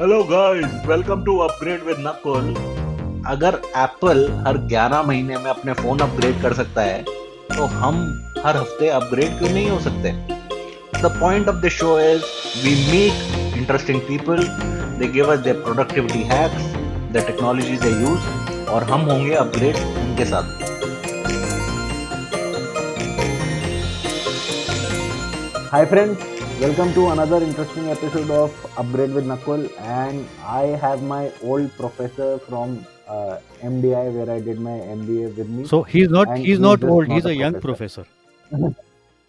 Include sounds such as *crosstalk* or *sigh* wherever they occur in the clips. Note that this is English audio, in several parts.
Hello guys welcome to Upgrade with Nakul अगर Apple हर 11 महीने में अपने फ़ोन अपग्रेड कर सकता है तो हम हर हफ़्ते अपग्रेड क्यों नहीं हो सकते? The point of the show is we meet interesting people they give us their productivity hacks the technology they use और हम होंगे अपग्रेड उनके साथ। Hi friends, welcome to another interesting episode of Upgrade with Nakul and I have my old professor from uh, MDI where I did my MBA with me. So he's not he's he's not old. not He's a a young professor. professor.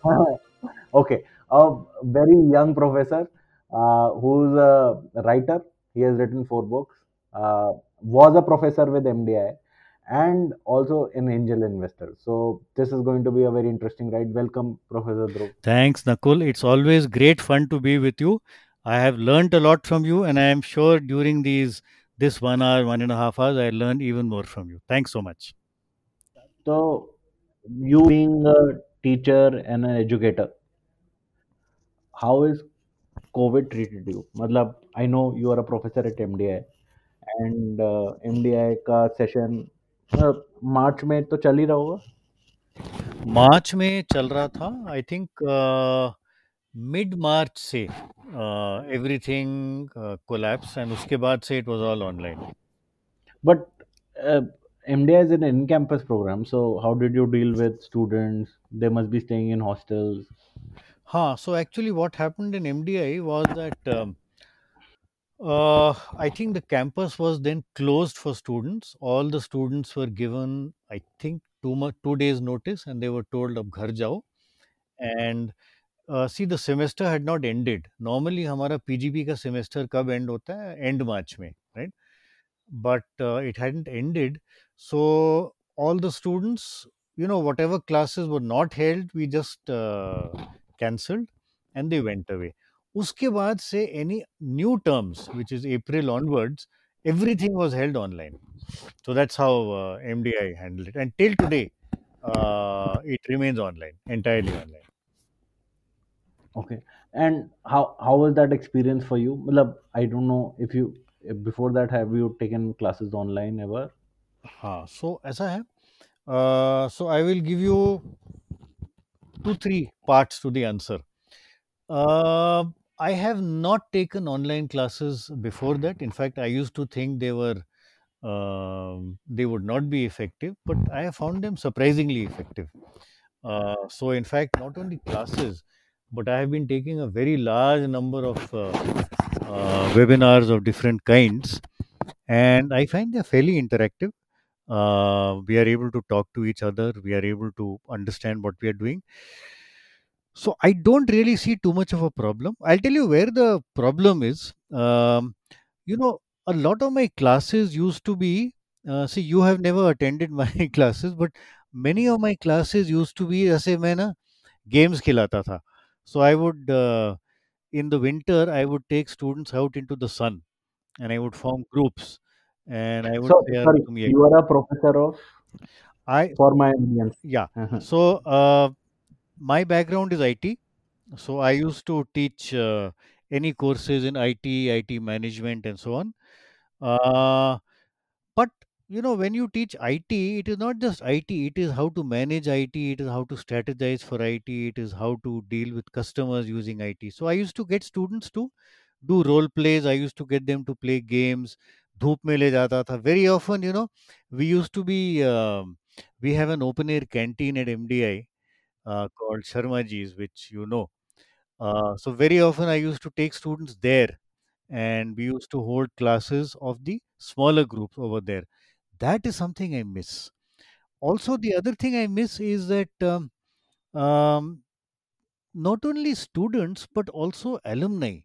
*laughs* okay, a very young professor uh, who's a writer. He has written four books. Uh, was a professor with MDI and also an angel investor. So this is going to be a very interesting ride. Welcome, Professor Dhruv. Thanks, Nakul. It's always great fun to be with you. I have learned a lot from you, and I am sure during these this one hour, one and a half hours, I learned even more from you. Thanks so much. So, you being a teacher and an educator, how is COVID treated you? Matlab, I know you are a professor at MDI, and uh, MDI ka session March में तो चल ही रहा होगा। मार्च में चल रहा था। I think mid मार्च से एवरीथिंग कोलैप्स एंड उसके बाद से it was all online but MDI is an in campus program so how did you deal with students they must be staying in hostels हाँ so actually what happened in MDI was that Uh, I think the campus was then closed for students. All the students were given, I think, two mu- two days notice, and they were told अब घर जाओ. And uh, see, the semester had not ended. Normally, हमारा PGP का semester कब end होता है? End March में, right? But uh, it hadn't ended, so all the students, you know, whatever classes were not held, we just uh, cancelled, and they went away. उसके बाद से any new terms, which is April onwards, everything was held online. So that's how uh, MDI handled it, and till today, uh, it remains online, entirely online. okay and how how was that experience for you मतलब I don't know if you if before that have you taken classes online ever हाँ so ऐसा है uh, so I will give you two three parts to the answer. I have not taken online classes before that. In fact, I used to think they were um, they would not be effective, but I have found them surprisingly effective. Uh, so, in fact, not only classes, but I have been taking a very large number of uh, uh, webinars of different kinds, and I find they're fairly interactive. Uh, we are able to talk to each other. We are able to understand what we are doing. So I don't really see too much of a problem. I'll tell you where the problem is. Um, you know, a lot of my classes used to be. Uh, see, you have never attended my *laughs* classes, but many of my classes used to be जैसे मैं ना games खिलाता था. So I would uh, in the winter I would take students out into the sun and I would form groups and I would so say यार sorry तुम ये you are a professor of I for my audience yeah. Uh-huh. So uh, my background is IT. So I used to teach uh, any courses in IT, IT management, and so on. Uh, but you know, when you teach IT, it is not just IT. It is how to manage IT. It is how to strategize for IT. It is how to deal with customers using IT. So I used to get students to do role plays. I used to get them to play games. धूप में ले जाता था. Very often, you know, we used to be. Um, we have an open air canteen at MDI uh, called Sharmaji's, which you know. Uh, so very often I used to take students there and we used to hold classes of the smaller groups over there. That is something I miss. Also, the other thing I miss is that um, um, not only students but also alumni.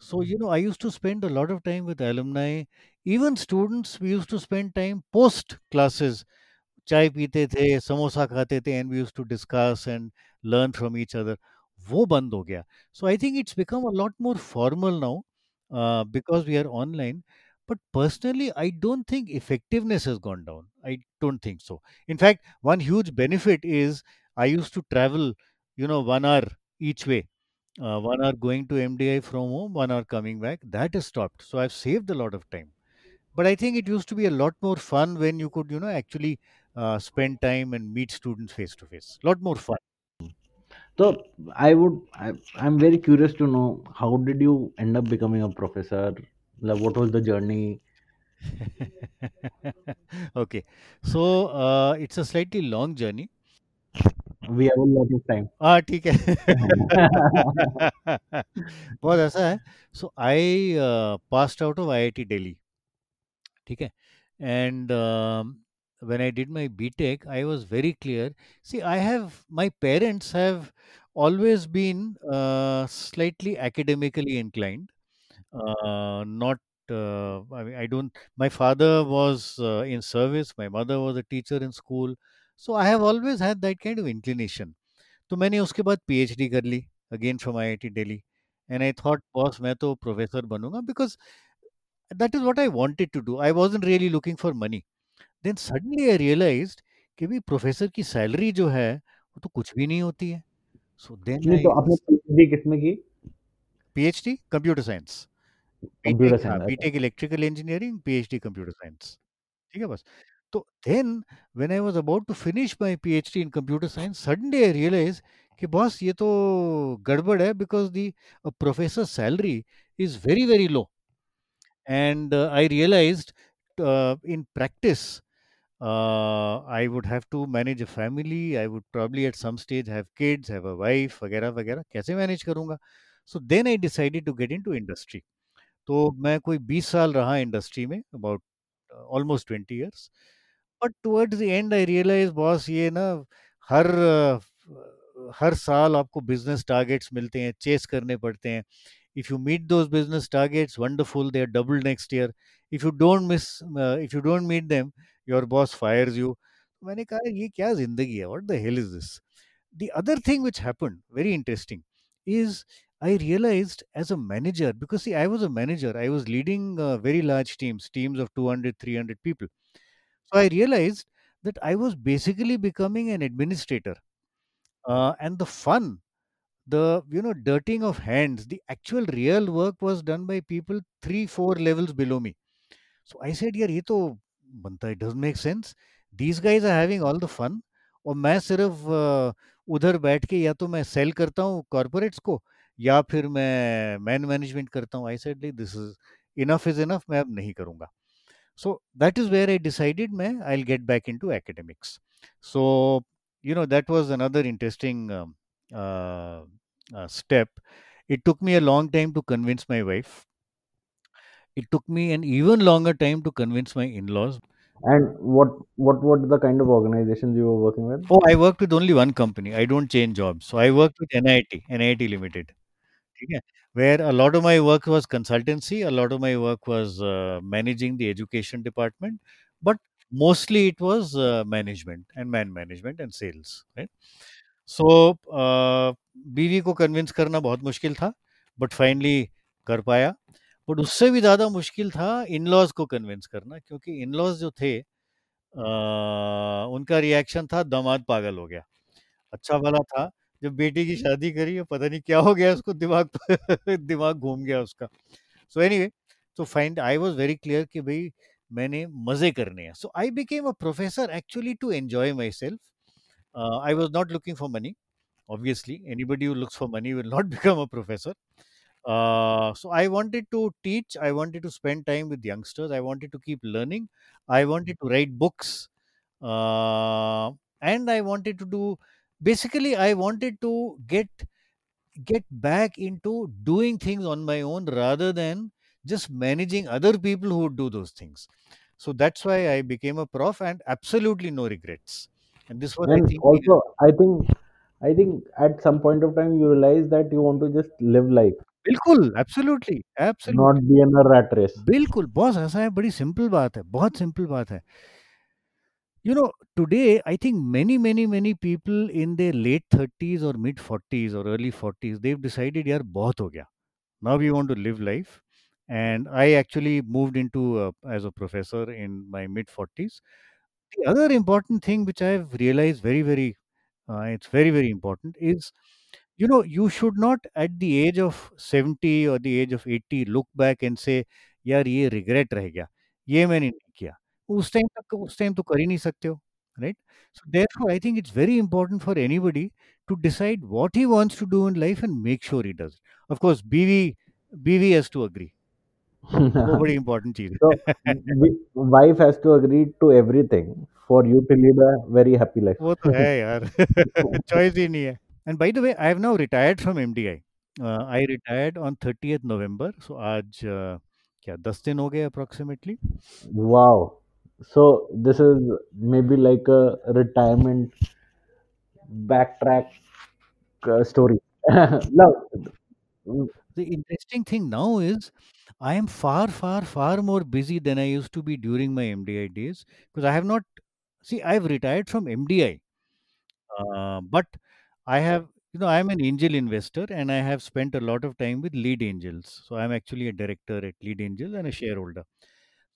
So, you know, I used to spend a lot of time with alumni. Even students, we used to spend time post classes चाय पीते थे, समोसा खाते थे and we used to discuss and learn from each other. वो बंद हो गया. So I think it's become a lot more formal now uh, because we are online. But personally, I don't think effectiveness has gone down. I don't think so. In fact, one huge benefit is I used to travel, you know, one hour each way. uh, one hour going to MDI from home, one hour coming back. That is stopped. So I've saved a lot of time. But I think it used to be a lot more fun when you could, you know, actually uh, spend time and meet students face to face. lot more fun. So I would, I, I'm very curious to know how did you end up becoming a professor? Like, what was the journey? *laughs* okay. So uh, it's a slightly long journey. We have a lot of time. हाँ ठीक है *laughs* बहुत ऐसा है so I passed out of IIT Delhi ठीक है and um, when I did my BTech, I was very clear. See, I have my parents have always been uh, slightly academically inclined. Uh, not, uh, I mean, I don't. My father was uh, in service. My mother was a teacher in school. So I have always had that kind of inclination. So many. उसके बाद PhD कर ली again from IIT Delhi and I thought boss मैं तो professor because that is what I wanted to do. I wasn't really looking for money. Then suddenly I realized कि भी professor की salary जो है वो तो कुछ भी नहीं होती है। सो देन नहीं आई तो आपने पीएचडी किसमें की? PhD computer science computer science BTech electrical engineering PhD computer science ठीक है बस? तो then when I was about to finish my PhD in computer science suddenly I realize कि बॉस ये तो गड़बड़ है because the professor salary is very very low and i realized uh, in practice uh, i would have to manage a family i would probably at some stage have kids have a wife वगैरह वगैरह कैसे manage करूँगा? So then I decided to get into industry तो मैं कोई 20 साल रहा industry में about almost twenty years but towards the end I realize boss ये ना हर अ, हर साल आपको बिज़नेस टारगेट्स मिलते हैं चेस करने पड़ते हैं. if you meet those business targets wonderful they're double next year if you don't miss uh, if you don't meet them your boss fires you मैंने कहा ये क्या जिंदगी है what the hell is this the other thing which happened very interesting is i realized as a manager because see i was a manager i was leading uh, very large teams teams of 200 300 people so i realized that i was basically becoming an administrator uh, and the fun the you know dirtying of hands the actual real work was done by people three four levels below me so i said यार ये तो बनता है doesn't make sense these guys are having all the fun और मैं सिर्फ़ अ, उधर बैठ के या तो मैं सेल करता हूँ कॉर्पोरेट्स को या फिर मैं मैन मैनेजमेंट करता हूँ I said this is enough is enough मैं अब नहीं करूँगा so that is where i decided मैं i'll get back into academics so you know that was another interesting um, uh, uh, step. It took me a long time to convince my wife. It took me an even longer time to convince my in-laws. And what what what the kind of organizations you were working with? Oh, I worked with only one company. I don't change jobs, so I worked with NIIT, NIIT Limited. where a lot of my work was consultancy, a lot of my work was uh, managing the education department, but mostly it was uh, management and man management and sales, right? So uh, बीवी को convince करना बहुत मुश्किल था, but finally कर पाया। But उससे भी ज़्यादा मुश्किल था इन-लॉज़ को कन्विंस करना क्योंकि इन-लॉज़ जो थे उनका रिएक्शन था दामाद पागल हो गया। अच्छा भला था जब बेटी की शादी करी पता नहीं क्या हो गया उसको दिमाग *laughs* दिमाग घूम गया उसका सो एनीवे तो find I was very clear कि भाई मैंने मज़े करने हैं so I became a professor actually to enjoy myself Uh, I was not looking for money. Obviously, anybody who looks for money will not *laughs* become a professor. Uh, so I wanted to teach. I wanted to spend time with youngsters. I wanted to keep learning. I wanted to write books, uh, and I wanted to do. Basically, I wanted to get get back into doing things on my own rather than just managing other people who would do those things. So that's why I became a prof, and absolutely no regrets. and this was i And think also, I think I think at some point of time you realize that you want to just live life, बिल्कुल absolutely not absolutely be in a rat race. बिल्कुल boss ऐसा है बड़ी simple बात है बहुत simple बात है you know today i think many many many people in their late 30s or mid 40s or early 40s they've decided yaar bahut ho gaya now we want to live life and i actually moved into uh, as a professor in my mid 40s the other important thing which i've realized very very uh, it's very very important is you know you should not at the age of 70 or the age of 80 look back and say यार ये regret रह गया ये मैंने नहीं किया उस time तक उस टाइम तो कर ही नहीं सकते हो right so therefore i think it's very important for anybody to decide what he wants to do in life and make sure he does it of course bv bv has to agree वो बड़ी important *laughs* चीज so है wi- wife has to agree to everything for you to lead a very happy life. वो तो है यार *laughs* choice ही नहीं है and bye the way I have now retired from MDI I retired on 30th नवंबर सो आज uh, क्या 10 दिन हो गए approximately Wow. So this is maybe like a retirement backtrack uh, story. *laughs* Love. the interesting thing now is I am far, far, far more busy than I used to be during my MDI days because I have not see I've retired from MDI, uh, but I have you know I'm an angel investor and I have spent a lot of time with lead angels. So I'm actually a director at Lead Angel and a shareholder.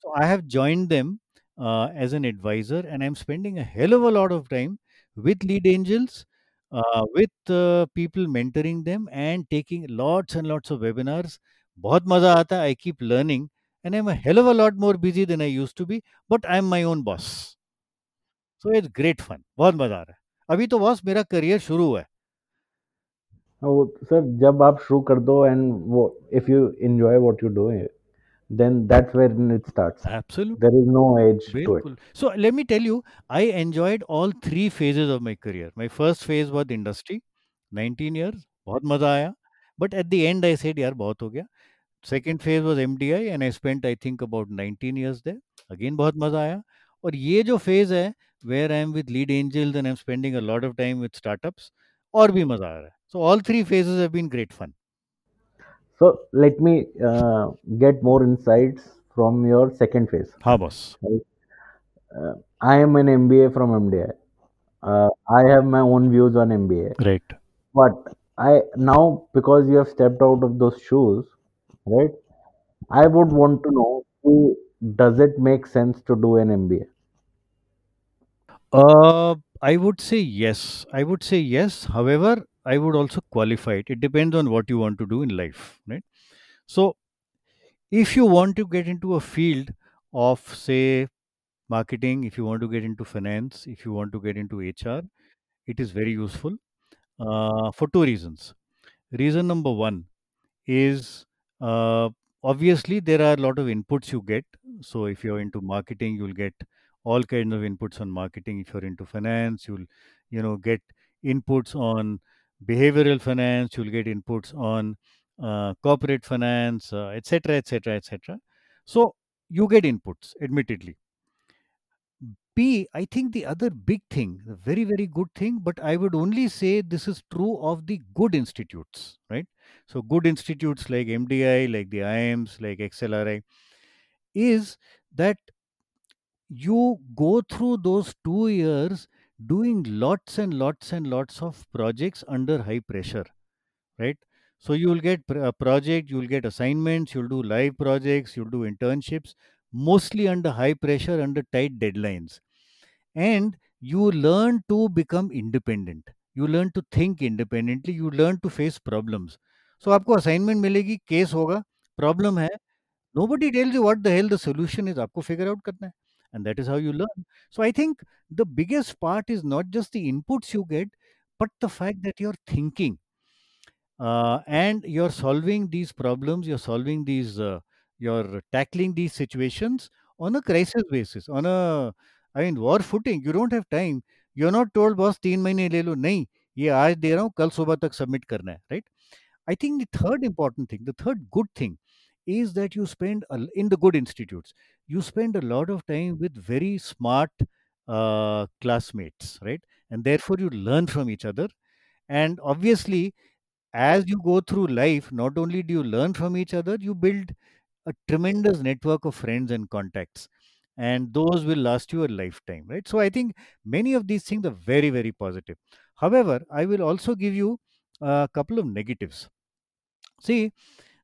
So I have joined them uh, as an advisor, and I'm spending a hell of a lot of time with lead angels, uh, with uh, people mentoring them, and taking lots and lots of webinars. बहुत मजा आता है. I keep learning, and I'm a hell of a lot more busy than I used to be. But I'm my own boss, so it's great fun. बहुत मजा आ रहा है. अभी तो बॉस मेरा करियर शुरू हुआ है. Oh, sir, जब आप शुरू कर दो and वो if you enjoy what you do, then that's when it starts. Absolutely. There is no age to it. Bilkul. So let me tell you, I enjoyed all three phases of my career. My first phase was industry, 19 years, बहुत मजा आया. But at the end, I said, यार बहुत हो गया. Second phase was MDI, and I spent, I think, about 19 years there. Again, बहुत मजा आया. और ये जो phase है, where I am with lead angels and I'm spending a lot of time with startups, और भी मजा आ रहा है. So all three phases have been great fun. So let me uh, get more insights from your second phase. हाँ boss. Uh, I am an MBA from MDI. Uh, I have my own views on MBA. Right. But I now because you have stepped out of those shoes, right? I would want to know: Does it make sense to do an MBA? Uh, I would say yes. I would say yes. However, I would also qualify it. It depends on what you want to do in life, right? So, if you want to get into a field of, say, marketing, if you want to get into finance, if you want to get into HR, it is very useful uh, for two reasons. Reason number one is uh, obviously there are a lot of inputs you get. So if you're into marketing, you'll get all kinds of inputs on marketing. If you're into finance, you'll you know get inputs on behavioral finance. You'll get inputs on uh, corporate finance, etc., etc., etc. So you get inputs, admittedly. B, I think the other big thing, the very, very good thing, but I would only say this is true of the good institutes, right? So, good institutes like MDI, like the IIMs like XLRI, is that you go through those two years doing lots and lots and lots of projects under high pressure, right? So, you will get pr- a project, you will get assignments, you'll do live projects, you'll do internships, mostly under high pressure, under tight deadlines and you learn to become independent you learn to think independently you learn to face problems so आपको assignment मिलेगी case होगा problem है nobody tells you what the hell the solution is आपको figure out करना है and that is how you learn. So i think the biggest part is not just the inputs you get but the fact that you're thinking uh, and you're solving these problems you're solving these uh, you're tackling these situations on a crisis basis on a i mean war footing. You don't have time. You're not told boss teen mahine le lo nahi ye aaj de raha hu kal subah tak submit karna hai right? I think the third important thing the third good thing is that you spend in the good institutes you spend a lot of time with very smart uh, classmates right and therefore you learn from each other and obviously as you go through life, not only do you learn from each other, you build a tremendous network of friends and contacts. And those will last you a lifetime, right? So I think many of these things are very, very positive. However, I will also give you a couple of negatives. See,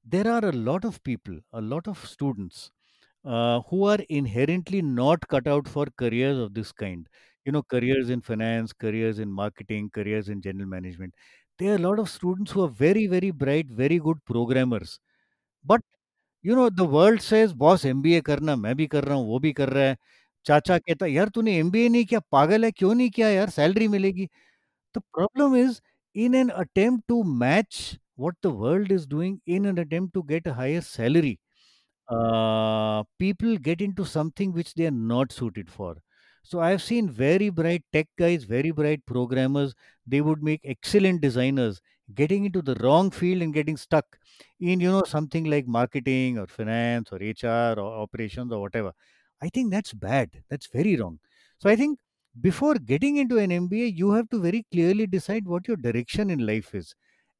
there are a lot of people, a lot of students uh, who are inherently not cut out for careers of this kind. You know, careers in finance, careers in marketing, careers in general management. there are a lot of students who are very very bright very good programmers but you know the world says boss MBA करना मैं भी कर रहा हूँ वो भी कर रहा है चाचा कहता है यार तूने एमबीए नहीं किया पागल है क्यों नहीं किया यार सैलरी मिलेगी the problem is in an attempt to match what the world is doing in an attempt to get a higher salary uh, people get into something which they are not suited for. So I have seen very bright tech guys, very bright programmers. They would make excellent designers, getting into the wrong field and getting stuck in you know something like marketing or finance or HR or operations or whatever. I think that's bad. That's very wrong. So I think before getting into an MBA, you have to very clearly decide what your direction in life is.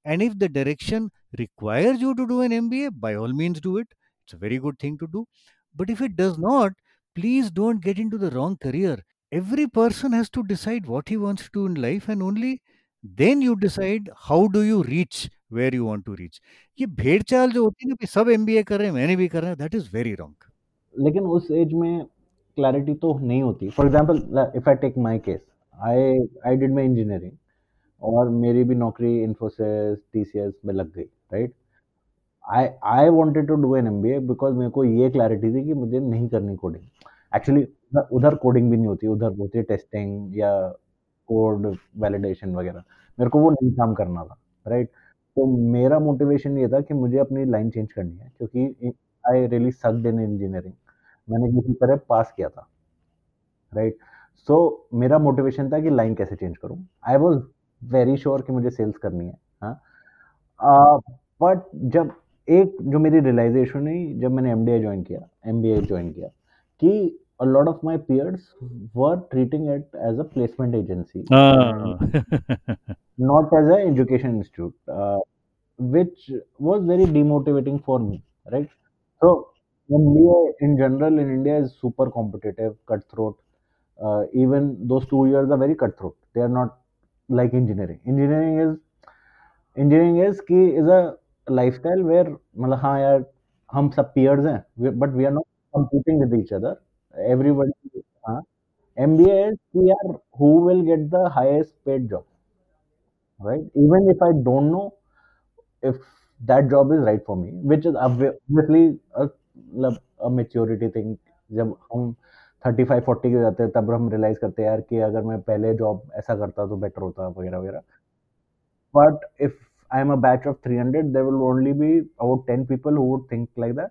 And if the direction requires you to do an MBA, by all means do it it's a very good thing to do. But if it does not, please don't get into the wrong career. Every person has to decide what he wants to do in life, and only then you decide how do you reach where you want to reach. ये भेड़ चाल जो होती है ना कि सब MBA कर रहे हैं मैंने भी कर रहा दैट इज वेरी रॉन्ग लेकिन उस एज में क्लैरिटी तो नहीं होती for example if I take my case I I did my engineering और मेरी भी नौकरी इन्फोसिस टीसीएस में लग गई right I I wanted to do an MBA because मेरे को ये क्लैरिटी थी कि मुझे नहीं करनी कोडिंग एक्चुअली उधर कोडिंग भी नहीं होती उधर होती है टेस्टिंग या कोड वैलिडेशन वगैरह. मेरे को वो नहीं काम करना था राइट तो मेरा मोटिवेशन ये था कि मुझे अपनी लाइन चेंज करनी है क्योंकि I really sucked in engineering मैंने किसी तरह पास किया था राइट right? सो so, मेरा मोटिवेशन था कि लाइन कैसे चेंज करूँ. आई वॉज़ वेरी श्योर कि मुझे सेल्स करनी है हाँ बट जब एक जो मेरी रियलाइजेशन हुई जब मैंने एम ज्वाइन किया एम ज्वाइन किया कि a lot of my peers were treating it as a placement agency, oh. not as an education institute, uh, which was very demotivating for me, right? So, MBA in general in India is super competitive, cutthroat. Uh, even those two years are very cutthroat. They are not like engineering. Engineering is engineering is की is a lifestyle where मतलब हाँ यार हम सब peers हैं but we are not competing with each other everybody हाँ MBA is कि यार who will get the highest paid job right even if I don't know if that job is right for me which is obviously a, a maturity thing जब हम thirty five forty के जाते हैं, तब हम realise करते हैं यार कि अगर मैं पहले जॉब ऐसा करता तो बेटर होता, वगैरह वगैरह। But if I am a batch of three hundred there will only be about ten people who would think like that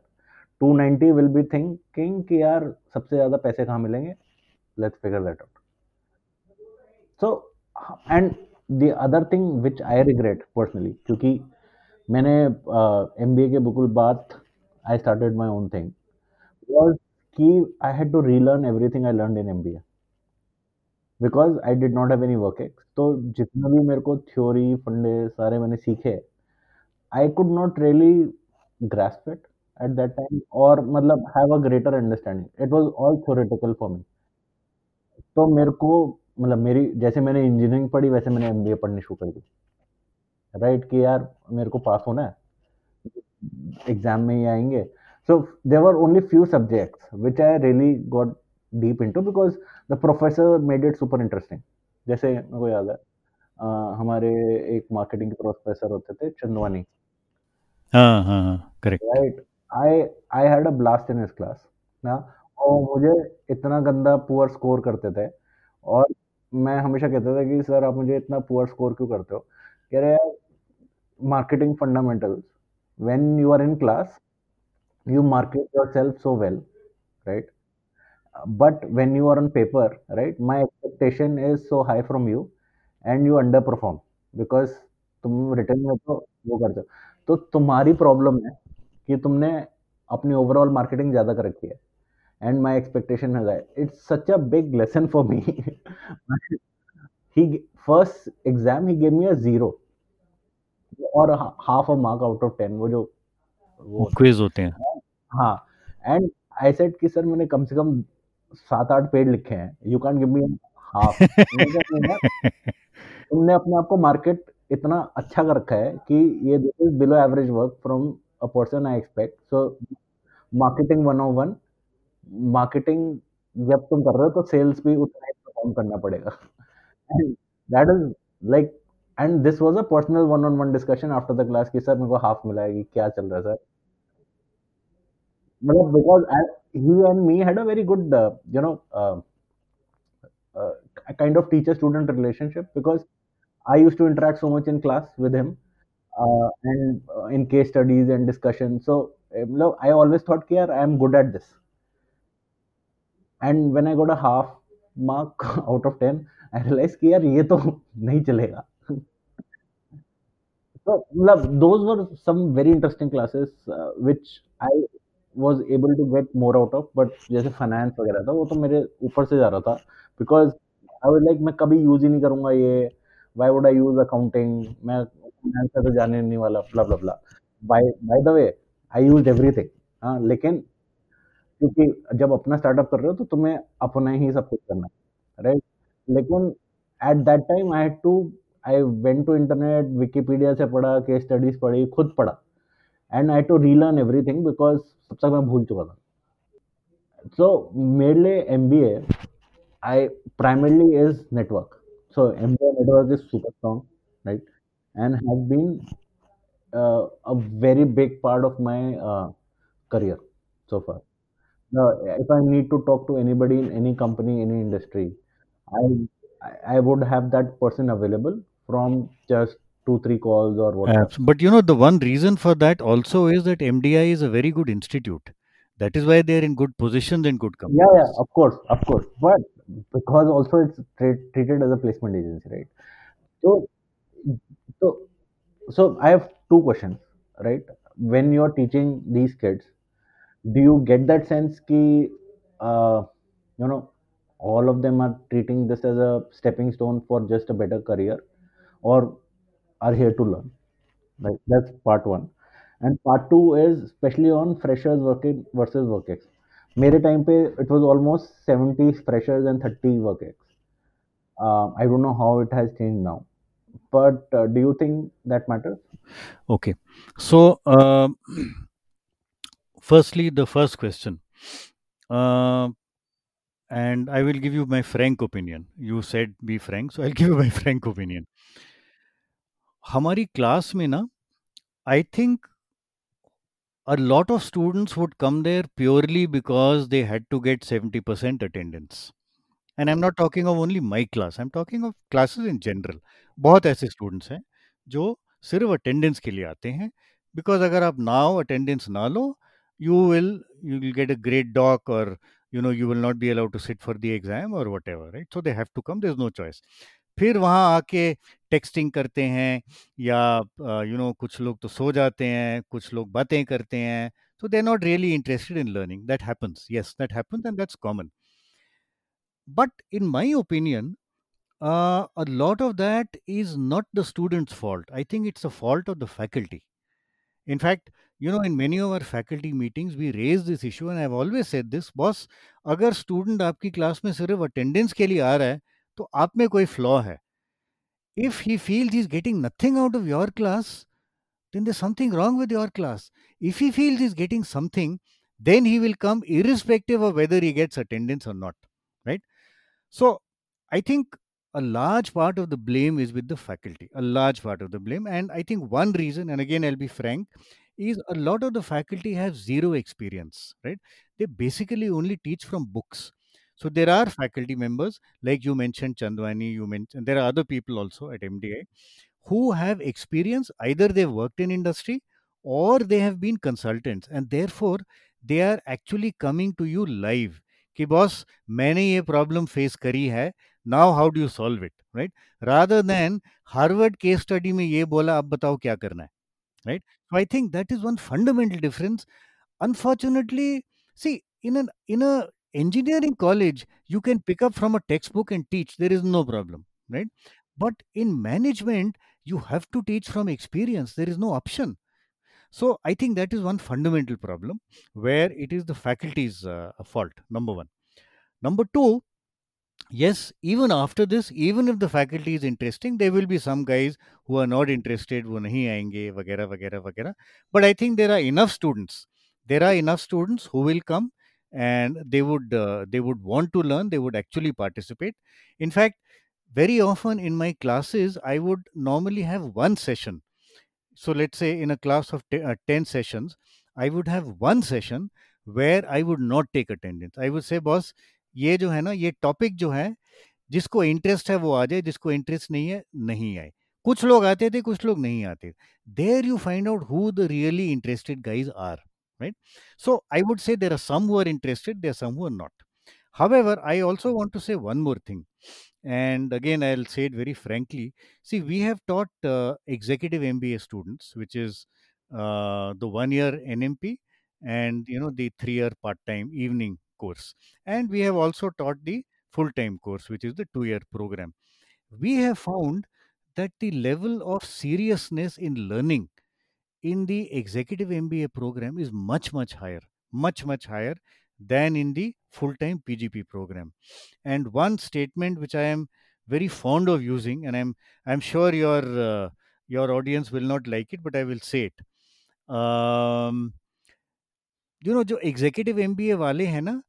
two ninety will be thinking कि यार सबसे ज़्यादा पैसे कहाँ मिलेंगे? Let's figure that out so and the other thing which I regret personally क्योंकि मैंने M B A के बिल्कुल बाद I started my own thing because कि I had to relearn everything I learned in MBA. Because I did not have any work ex तो जितना भी मेरे को थ्योरी फंडे सारे मैंने सीखे I could not really grasp it at that time और मतलब have a greater understanding it was all theoretical for me तो मेरे को मतलब मेरी, जैसे मैंने इंजीनियरिंग पढ़ी, वैसे मैंने एमबीए पढ़नी शुरू कर दी. राइट कि यार, मेरे को पास होना है. एग्ज़ाम में ही आएँगे. So there were only few subjects which I really got deep into because the professor made it super interesting जैसे मेरे को याद है uh, हमारे एक मार्केटिंग के प्रोफेसर होते थे चंदवानी हाँ हाँ correct right I I had a blast in his class ना? और मुझे इतना गंदा पुअर स्कोर करते थे और मैं हमेशा कहता था कि सर आप मुझे इतना पुअर स्कोर क्यों करते हो? कह रहे यार marketing fundamentals when you are in class you market yourself so well, right? But when you are on paper, right, my expectation is so high from you and you underperform because तुम return में तो वो करते हो। तो तुम्हारी problem है कि तुमने अपनी ओवरऑल मार्केटिंग ज़्यादा कर रखी है एंड माई एक्सपेक्टेशन है it's such a big lesson for me he first exam he gave me a zero और half a mark out of ten वो जो वो क्विज होते हैं। हाँ एंड आई सेड कि सर मैंने कम से कम सात आठ पेज लिखे हैं। You can give me half तुमने अपने आप को मार्केट इतना अच्छा कर रखा है कि ये this is below average work from a person I expect so marketing one o one marketing जब तुम कर रहे हो तो सेल्स भी उतना ही परफॉर्म करना पड़ेगा. That is like and this was a personal one on one discussion after the class कि सर मेरे को हाफ़ मिला है कि क्या चल रहा है sir? मतलब because he and me had a very good uh, you know uh, uh, kind of teacher student relationship because i used to interact so much in class with him uh, and uh, in case studies and discussion so um, no, i always thought कि यार i am good at this and when i got a half mark *laughs* out of 10 i realized कि यार ये तो *laughs* नहीं चलेगा *laughs* so मतलब those were some very interesting classes uh, which i was able to get more out of but जैसे finance वगैरह था, वो तो मेरे ऊपर से जा रहा था बिकॉज़ आई वाज लाइक मैं कभी यूज़ ही नहीं करूँगा ये why would I use accounting मैं फाइनेंस से तो जाने नहीं वाला blah blah blah by by the way I used everything हाँ लेकिन क्योंकि जब अपना स्टार्टअप कर रहे हो तो तुम्हें अपना ही सब कुछ करना है राइट लेकिन at that time I had to I went to internet Wikipedia से पढ़ा केस स्टडीज़ पढ़ी, खुद पढ़ा। And I to relearn everything because सब तक मैं भूल चुका था सो मेरे लिए M B A I primarily is network so M B A network is super strong right and has been a very big part of my uh, career so far. Now, if I need to talk to anybody in any company, any industry, I I would have that person available from just two, three calls or whatever. Abs- But you know, the one reason for that also is that MDI is a very good institute. That is why they are in good positions in good companies. Yeah, yeah, of course, of course. But because also it's tra- treated as a placement agency, right? So, so, so I have two questions, right? When you're teaching these kids, do you get that sense ki, uh, you know, all of them are treating this as a stepping stone for just a better career, or are here to learn? Right. That's part one. And part two is especially on freshers working versus work ex. मेरे time पे it was almost 70 freshers and 30 work ex. Uh, I don't know how it has changed now, but uh, do you think that matters? Okay. So, um firstly, the first question. Uh, and I will give you my frank opinion. You said be frank, so I'll give you my *laughs* frank opinion. हमारी class में ना I think a lot of students would come there purely because they had to get seventy percent attendance and I am not talking of only my class I am talking of classes in general बहुत ऐसे students हैं, जो सिर्फ़ attendance के लिए आते हैं because अगर आप ना हो अटेंडेंस ना लो you will you will get a great doc और you know you will not be allowed to sit for the exam और whatever right so they have to come there is no choice फिर वहाँ आके texting करते हैं या you know you know, कुछ लोग तो सो जाते हैं कुछ लोग बातें करते हैं so they are not really interested in learning that happens yes that happens and that's common but in my opinion a lot of that is not the students fault I think it's a fault of the faculty in fact you know in many over faculty meetings we raise this issue and I've always said this boss अगर student आपकी class में सिर्फ़ attendance के लिए आ रहा है तो आप में कोई flaw है if he feels he's getting nothing out of your class then there's something wrong with your class. If he feels he's getting something, then he will come irrespective of whether he gets attendance or not. Right? So I think a large part of the blame is with the faculty, a large part of the blame. And I think one reason, and again, I'll be frank, is a lot of the faculty have zero experience, right? They basically only teach from books. So there are faculty members, like you mentioned, Chandwani, you mentioned, there are other people also at MDI who have experience either they've worked in industry or they have been consultants and therefore they are actually coming to you live कि boss मैंने ये problem face करी है now how do you solve it right rather than Harvard case study में ये बोला अब बताओ क्या करना है right so I think that is one fundamental difference unfortunately C in an in a engineering college you can pick up from a textbook and teach there is no problem right? But in management you have to teach from experience there is no option. So i think that is one fundamental problem where it is the faculty's uh, fault number one. Number two yes even after this even if the faculty is interesting there will be some guys who are not interested wo nahi aayenge vagera vagera vagera. But i think there are enough students there are enough students who will come and they would uh, they would want to learn they would actually participate in fact very often in my classes, I would normally have one session. So let's say in a class of te- uh, 10 sessions, I would have one session where I would not take attendance. I would say, boss, ये जो है ना ये topic जो है जिसको interest है वो आ जाए जिसको इंटरेस्ट नहीं है नहीं आए कुछ लोग आते थे कुछ लोग नहीं आते there you find out who the really interested guys are right? So i would say there are some who are interested there are some who are not. However i also want to say one more thing. And again i'll say it very frankly. See we have taught uh, executive mba students which is uh, the one year nmp and you know the three year part time evening course. And we have also taught the full time course which is the two year program. We have found that the level of seriousness in learning in the executive MBA program is much, much higher, much, much higher than in the full time PGP program. And one statement which I am very fond of using, and I'm I'm sure your uh, your audience will not like it, but I will say it. Um, you know, जो executive MBA वाले हैं ना,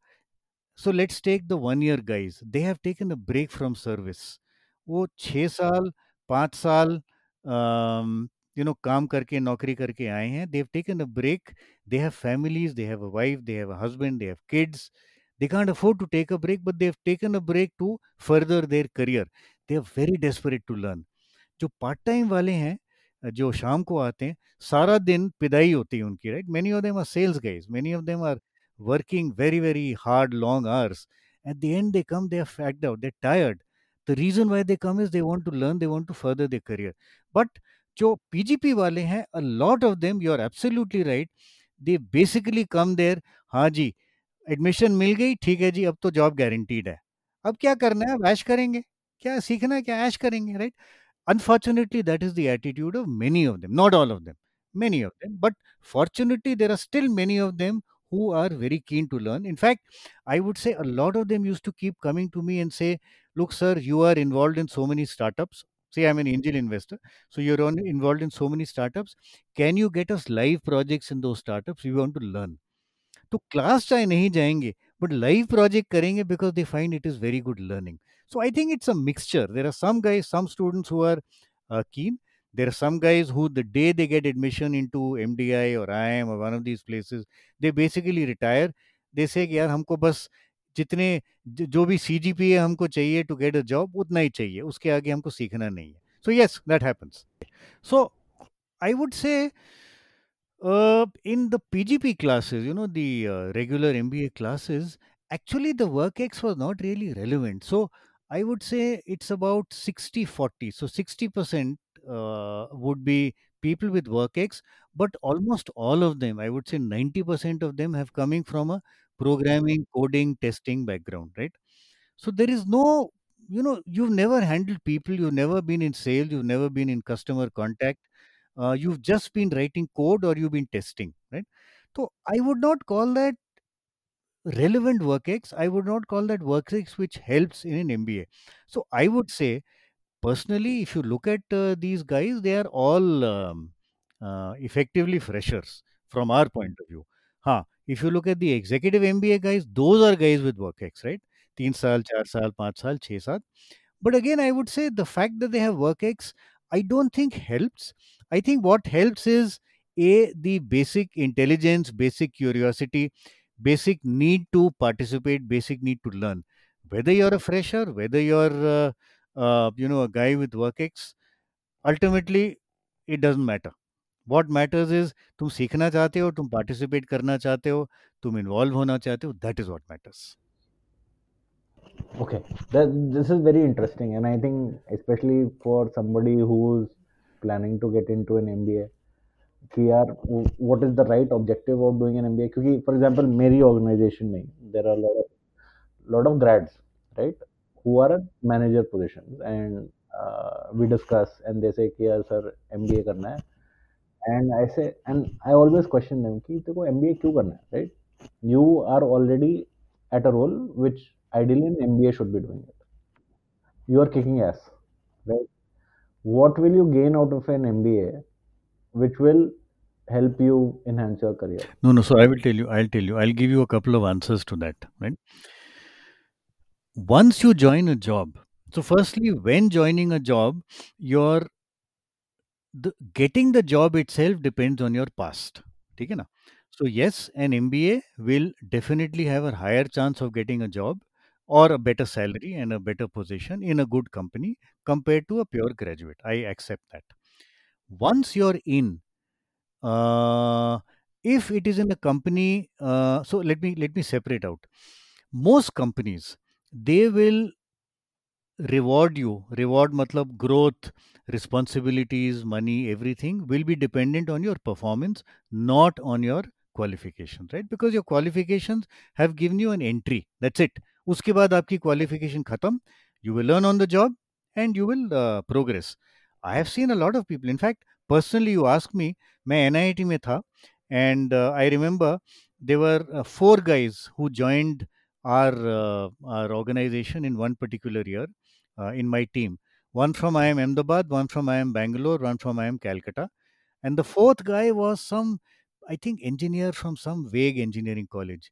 so let's take the one year guys. They have taken a break from service. वो छः साल पाँच साल you know काम करके, नौकरी करके आए हैं। They have taken a break they have families they have a wife they have a husband they have kids they can't afford to take a break but they have taken a break to further their career they are very desperate to learn जो part time वाले हैं, जो शाम को आते हैं, सारा दिन पिदाई होती है उनकी right many of them are sales guys many of them are working very very hard long hours at the end they come they are fagged out they tired the reason why they come is they want to learn they want to further their career but जो PGP वाले हैं a lot of them you are absolutely right they basically come there हाँ जी admission मिल गई, ठीक है जी, अब तो जॉब गारंटीड है। अब क्या करना है ऐश करेंगे, क्या सीखना है, क्या ऐश करेंगे right unfortunately that is the attitude of many of them not all of them many of them but fortunately there are still many of them who are very keen to learn in fact I would say a lot of them use to keep coming to me and say look sir you are involve in so many startups say i'm an angel investor so you're on, involved in so many startups can you get us live projects in those startups we want to learn तो class चाहे नहीं जाएंगे but live project करेंगे because they find it is very good learning so i think it's a mixture there are some guys some students who are uh, keen there are some guys who the day they get admission into mdi or iim or one of these places they basically retire they say कि यार हमको बस जितने जो भी सी G P हमको चाहिए to get a job उतना ही चाहिए उसके आगे हमको सीखना नहीं है so yes that happens so I would से uh, in the PGP classes, you know, the uh, regular MBA classes, actually the work X was not really relevant. So I would say it's about 60 40. So 60% uh, would be people with work X, but almost all of them, I would say 90% of them have coming from a programming, coding, testing background, right? So there is no, you know, you've never handled people, you've never been in sales, you've never been in customer contact uh, you've just been writing code or you've been testing right? So i would not call that relevant workx i would not call that work workx which helps in an mba so i would say personally if you look at uh, these guys they are all um, uh, effectively freshers from our point of view. Huh if you look at the executive mba guys those are guys with workx right 3 saal 4 saal 5 saal 6 saal but again i would say the fact that they have workx I don't think helps. I think what helps is a the basic intelligence, basic curiosity, basic need to participate, basic need to learn. Whether you're a fresher, whether you're uh, uh, you know a guy with workx, ultimately it doesn't matter. What matters is तुम सीखना चाहते हो तुम participate करना चाहते हो तुम involve होना चाहते हो that is what matters Okay, that this is very interesting, and I think especially for somebody who's planning to get into an MBA, कि यार w- what is the right objective of doing an MBA? क्योंकि for example मेरी organization में a lot of lot of grads, right, who are at manager positions, and uh, we discuss and they say कि यार sir MBA करना है, and I say and I always question them कि तेको MBA क्यों करना है, right? You are already at a role which ideally an MBA should be doing it. You are kicking ass, right? What will you gain out of an MBA which will help you enhance your career? No, no. So I will tell you. I'll tell you. I'll give you a couple of answers to that. Right. Once you join a job, So, firstly, when joining a job, your the getting the job itself depends on your past. ठीक है ना? So yes, an MBA will definitely have a higher chance of getting a job or a better salary and a better position in a good company compared to a pure graduate. I accept that. Once you're in, uh, if it is in a company, uh, so let me let me separate out. Most companies they will reward you reward matlab growth responsibilities, money, everything will be dependent on your performance, not on your qualification, right? Because your qualifications have given you an entry. That's it. Uske baad aapki qualification khatam. You will learn on the job and you will uh, progress. I have seen a lot of people. In fact, personally, you ask me, main NIIT mein and uh, I remember there were uh, four guys who joined our, our organization in one particular year in my team year uh, in my team. One from IIM Ahmedabad, one from IIM Bangalore, one from IIM Calcutta. And the fourth guy was some, I think, engineer from some vague engineering college.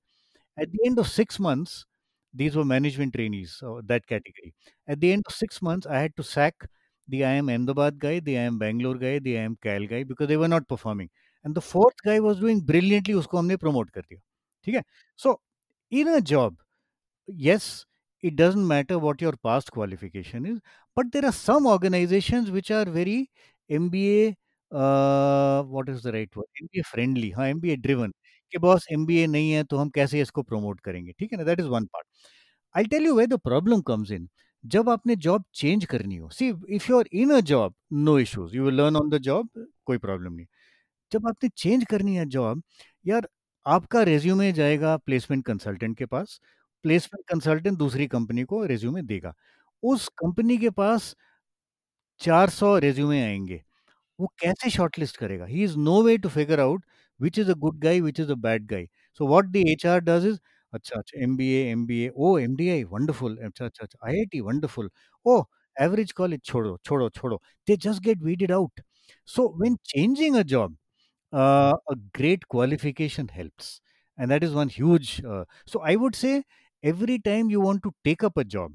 At the end of six months, these were management trainees, uh, that category. At the end of six months, I had to sack the IIM Ahmedabad guy, the IIM Bangalore guy, the IIM Cal guy because they were not performing. And the fourth guy was doing brilliantly, उसको हमने promote कर दिया ठीक है So, in a job, yes, it doesn't matter what your past qualification is, but there are some organizations which are very MBA, uh, what is the right word? MBA friendly, हाँ MBA driven. कि boss MBA नहीं है तो हम कैसे इसको promote करेंगे ठीक है ना that is one part I tell you way the problem comes in जब आपने जॉब चेंज करनी हो see if you are in a job no issues you will learn on the job कोई प्रॉब्लम नहीं जब आपने चेंज करनी है जॉब यार आपका रेज्यूमे जाएगा प्लेसमेंट कंसल्टेंट के पास प्लेसमेंट कंसल्टेंट दूसरी कंपनी को रेज्यूमे देगा। उस कंपनी के पास 400 रेज्यूमे आएँगे। वो कैसे शॉर्टलिस्ट करेगा? He is no way to figure out which is a good guy which is a bad guy so what the HR does is अच्छा अच्छा M B M B A oh M D I wonderful अच्छा अच्छा अच्छा I I T wonderful oh average college छोड़ो छोड़ो छोड़ो। They just get weeded out so when changing a job uh, a great qualification helps. And that is one huge uh, so i would every time you want to take up a job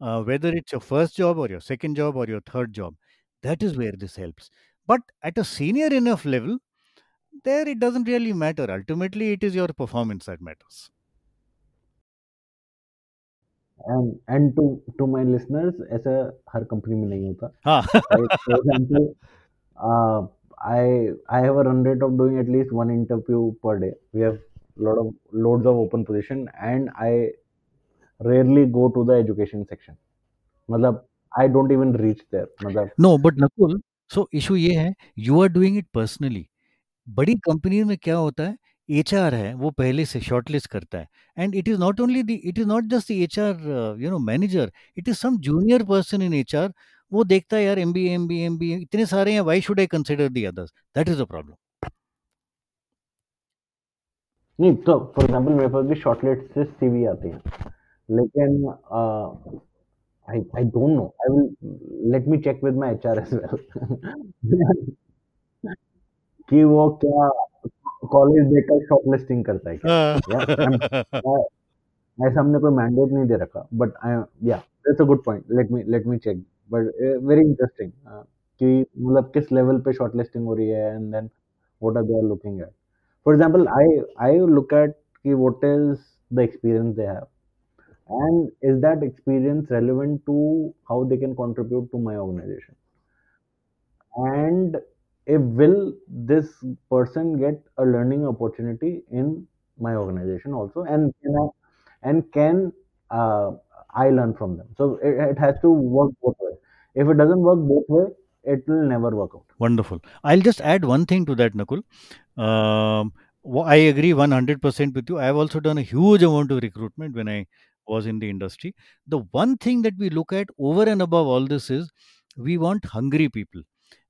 uh, whether it's your first job or your second job or your third job that is where this helps but at a senior enough level there it doesn't really matter ultimately it is your performance that matters and and to to my listeners ऐसा हर company में नहीं होता हाँ right for example uh, I I have a run rate of doing at least one interview per day. We have lot of loads of open position, and I rarely go to the education section. मतलब I don't even reach there. मतलब no but nakul so issue ये है you are doing it personally बड़ी company में क्या होता है HR है वो पहले से शॉर्टलिस्ट करता है and it is not only the it is not just the HR you know manager it is some junior person in HR वो देखता है यार M B M B M B इतने सारे हैं why should I consider the others that is a problem नहीं तो for example मेरे पास भी शॉर्टलेट से सीवी आती हैं। लेकिन I I don't know I will let me check with my HR as well कि वो क्या कॉलेज देकर शॉर्टलिस्टिंग करता है क्या? ऐसा हमने कोई मैंडेट नहीं दे रखा। But I yeah that's a good point let me let me check but very interesting कि मतलब किस लेवल पे शॉर्टलिस्टिंग हो रही है and then what are they are looking at for example i i look at ki what is the experience they have? And is that experience relevant to how they can contribute to my organization? And if will this person get a learning opportunity in my organization also? And you know, and can uh, i learn from them? So it, it has to work both ways. If it doesn't work both ways it will never work out Wonderful. I'll just add one thing to that, Nakul. Um, wha- I agree 100% with you. I've also done a huge amount of recruitment when I was in the industry. The one thing that we look at over and above all this is we want hungry people.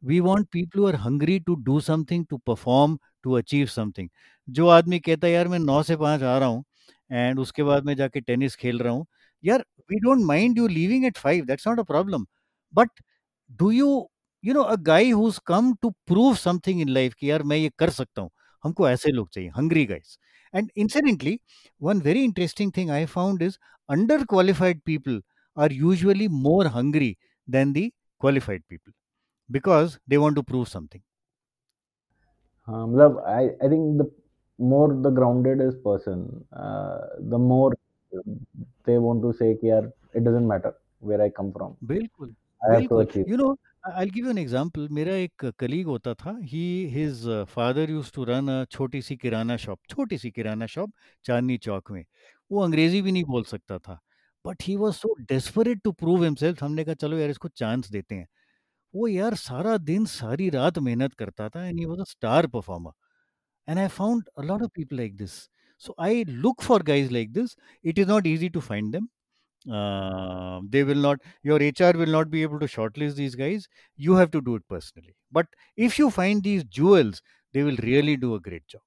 We want people who are hungry to do something, to perform, to achieve something. जो आदमी कहता है यार मैं नौ से पाँच आ रहा हूँ एंड उसके बाद मैं जाके टेनिस खेल रहा हूँ यार we don't mind you leaving eight five that's not a problem but do you you know a guy whose come to prove something in life कि यार मैं ये कर सकता हूँ हमको ऐसे लोग चाहिए hungry guys and incidentally one very interesting thing I found is under qualified people are usually more hungry than the qualified people because they want to prove something हाँ मतलब I I think the more the grounded is person uh, the more they want to say कि यार it doesn't matter where I come from बिल्कुल I have to बिल्कुल achieve you know I give an example मेरा एक colleague होता था he his father use to run a छोटी सी किराना शॉप छोटी सी किराना शॉप चांदनी चौक में। वो अंग्रेज़ी भी नहीं बोल सकता था but he was so desperate to prove himself हमने कहा, चलो यार, इसको चांस देते हैं। वो यार सारा दिन, सारी रात मेहनत करता था and he was a star performer and i found a lot of people like this. So, i look for guys like this. It is not easy to find them. Uh, they will not your hr will not be able to shortlist these guys. You have to do it personally. But if you find these jewels they will really do a great job.